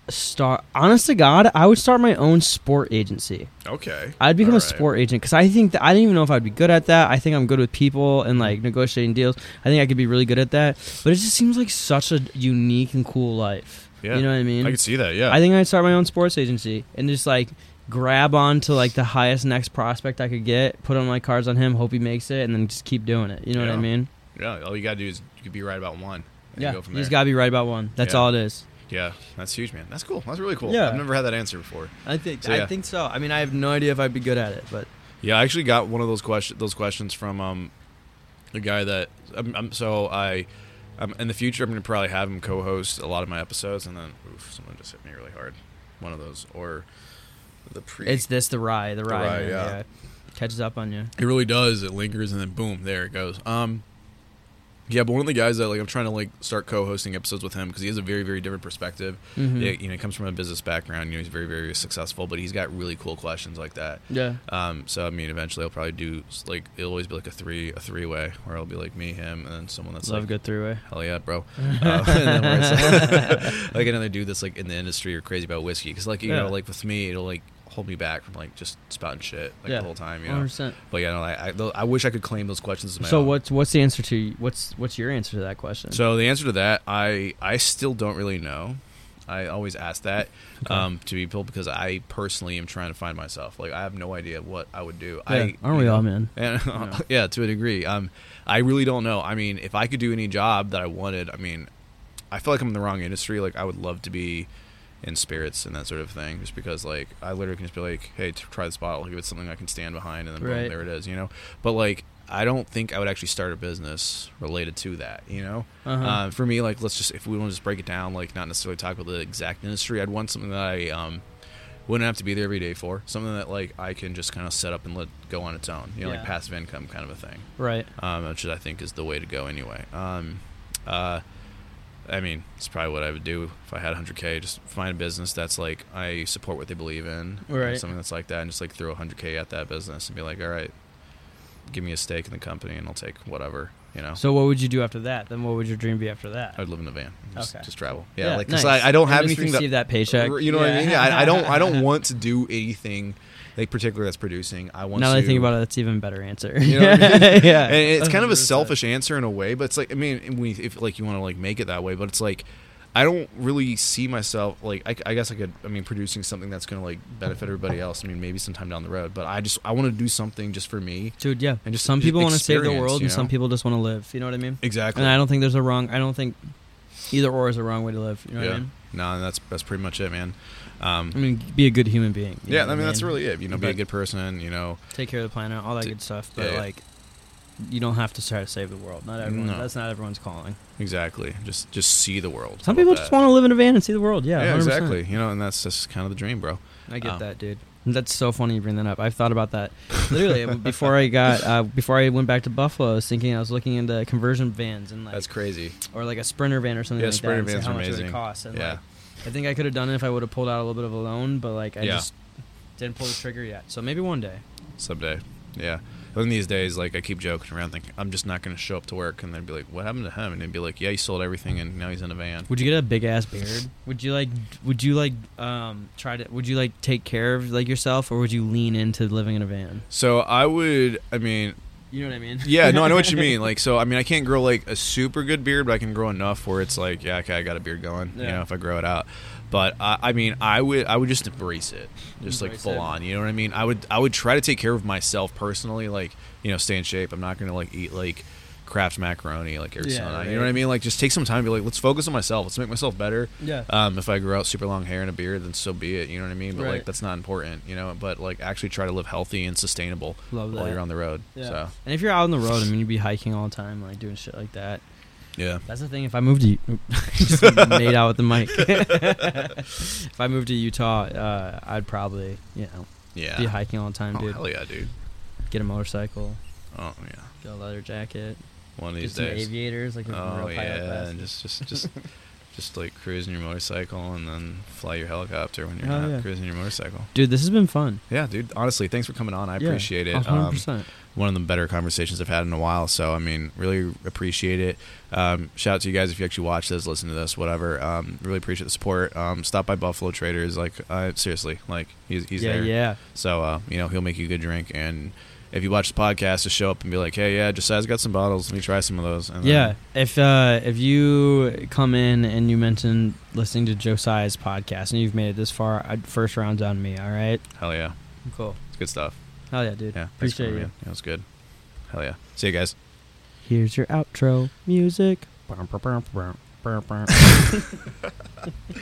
start. Honest to God, I would start my own sport agency. Okay. I'd become All a sport agent because I think that I didn't even know if I'd be good at that. I think I'm good with people and like negotiating deals. I think I could be really good at that. But it just seems like such a unique and cool life. Yeah. You know what I mean? I could see that. Yeah. I think I'd start my own sports agency and just like grab on to like the highest next prospect I could get, put on my cards on him, hope he makes it, and then just keep doing it. You know what I mean? yeah. All you gotta do is you could be right about one. And Yeah. Go from You just there. gotta be right about one. That's Yeah. all it is. yeah. That's huge, man. That's cool. That's really cool. Yeah. I've never had that answer before. I think So, yeah. I think so. I mean I have no idea if I'd be good at it, but Yeah, I actually got one of those question those questions from um the guy that I'm, I'm so I um, in the future I'm gonna probably have him co-host a lot of my episodes, and then oof, someone just hit me really hard. One of those or the pre. it's this the rye, the rye, rye, man, yeah. Catches up on you. It really does. It lingers and then boom, there it goes. Um, yeah, but one of the guys that like I'm trying to like start co-hosting episodes with him because he has a very very different perspective. Mhm. Yeah, you know, he comes from a business background. You know, he's very very successful, but he's got really cool questions like that. Yeah. Um, so I mean, eventually I'll probably do like it'll always be like a three a three way where it'll be like me, him, and then someone that's Love like good three way. hell yeah, bro. uh, and then where it's like, like another dude that's like in the industry or crazy about whiskey because like you Yeah. know like with me it'll like hold me back from like just spouting shit like Yeah. the whole time you know. 100%. But yeah, no, I, I, I wish I could claim those questions as my So own. what's what's the answer to what's what's your answer to that question? So the answer to that, I I still don't really know. I always ask that um, to people because I personally am trying to find myself. Like I have no idea what I would do. Yeah, I, aren't we know, all, man? And, Yeah. yeah, to a degree. Um, I really don't know. I mean, if I could do any job that I wanted, I mean, I feel like I'm in the wrong industry. Like I would love to be in spirits and that sort of thing, just because like I literally can just be like, hey, t- try this bottle. If it's something I can stand behind, and then boom, there it is. You know. But like, I don't think I would actually start a business related to that. You know. Uh-huh. Uh, for me, like, let's just if we want to just break it down, like, not necessarily talk about the exact industry. I'd want something that I um, wouldn't have to be there every day for. Something that like I can just kind of set up and let go on its own. You know, Yeah. like passive income kind of a thing right. um, which I think is the way to go anyway. Um, uh, I mean, it's probably what I would do if I had 100k. Just find a business that's like I support what they believe in, Right. Something that's like that, and just like throw 100k at that business and be like, all right, give me a stake in the company, and I'll take whatever. You know, So what would you do after that? Then what would your dream be after that? I would live in a van, just, Okay. just travel. Yeah, like 'cause nice. I, I don't And have anything receive that, that paycheck. You know what I mean? Yeah, I, I don't. I don't want to do anything like particular that's producing. I want. Now to, that I think about it, that's even better answer. You know I mean? yeah, and it's kind of a selfish answer in a way, but it's like I mean, we if like you want to like make it that way, but it's like I don't really see myself like I, I guess I could I mean producing something that's gonna like benefit everybody else. I mean maybe sometime down the road, but I just I want to do something just for me. dude. Yeah, And just- some people want to save the world, and some people just want to live. You know what I mean? Exactly. And I don't think there's a wrong. I don't think either or is a wrong way to live. You know yeah. what I mean? No, that's that's pretty much it, man. Um, I mean, be a good human being. yeah, know I mean that's really it. You know, be a good person. You know, take care of the planet, all that T- good stuff. But yeah. like, you don't have to try to save the world. Not everyone. No. That's not everyone's calling. exactly. Just just see the world. Some people about just want to live in a van and see the world. Yeah, Yeah, 100%. exactly. You know, and that's just kind of the dream, bro. I get Um, that, dude. That's so funny you bring that up. I've thought about that. Literally, before I got uh, before I went back to Buffalo, I was thinking I was looking into conversion vans and like That's crazy. or like a sprinter van or something Yeah, like Sprinter that. vans how are much it would amazing. cost. And Yeah. like, I think I could have done it if I would have pulled out a little bit of a loan, but like I Yeah. just didn't pull the trigger yet. So maybe one day. someday. Yeah. In these days, like I keep joking around, thinking I'm just not going to show up to work, and they'd be like, "What happened to him?" And they'd be like, "Yeah, he sold everything, and now he's in a van." Would you get a big ass beard? Would you like? Would you like? Um, try to? Would you like take care of like yourself, or would you lean into living in a van? So I would, I mean, You know what I mean? yeah, no, I know what you mean. Like, so I mean, I can't grow like a super good beard, but I can grow enough where it's like, yeah, okay, I got a beard going. You know, if I grow it out. But I, I mean, I would, I would just embrace it, just like full it. on. You know what I mean? I would, I would try to take care of myself personally, like you know, stay in shape. I'm not gonna like eat like Kraft macaroni like every Yeah, single night. You know what I mean? Like, just take some time. and Be like, let's focus on myself. Let's make myself better. Yeah. Um, if I grow out super long hair and a beard, then so be it. You know what I mean? But Right. like, that's not important. You know. But like, actually try to live healthy and sustainable Love while you're on the road. Yeah. So And if you're out on the road, I mean, you'd be hiking all the time, like doing shit like that. yeah. That's the thing. If I moved to, just made out with the mic. if I moved to Utah, uh, I'd probably, you know, Yeah. be hiking all the time, Oh, dude. hell yeah, dude. Get a motorcycle, Oh yeah. get a leather jacket, One of these some days. aviators, like a Oh yeah, and just just just just like cruising your motorcycle and then fly your helicopter when you're Hell not yeah. cruising your motorcycle. Dude, this has been fun. Yeah, dude. Honestly, thanks for coming on. I Yeah, appreciate it. a hundred Um, one of the better conversations I've had in a while. So I mean, really appreciate it. Um, shout out to you guys if you actually watch this, listen to this, whatever. Um, really appreciate the support. Um, stop by Buffalo Traders. Like uh, seriously, like he's he's Yeah, there. yeah. So uh, you know he'll make you a good drink, and if you watch the podcast, just show up and be like, hey, yeah, Josiah's got some bottles. Let me try some of those. And then- Yeah, if uh, if you come in and you mention listening to Josiah's podcast and you've made it this far, I'd, first round's on me. All right, hell yeah, cool. it's good stuff. Hell yeah, dude. Yeah, Appreciate you. Yeah, it was good. Hell yeah. See you guys. Here's your outro music.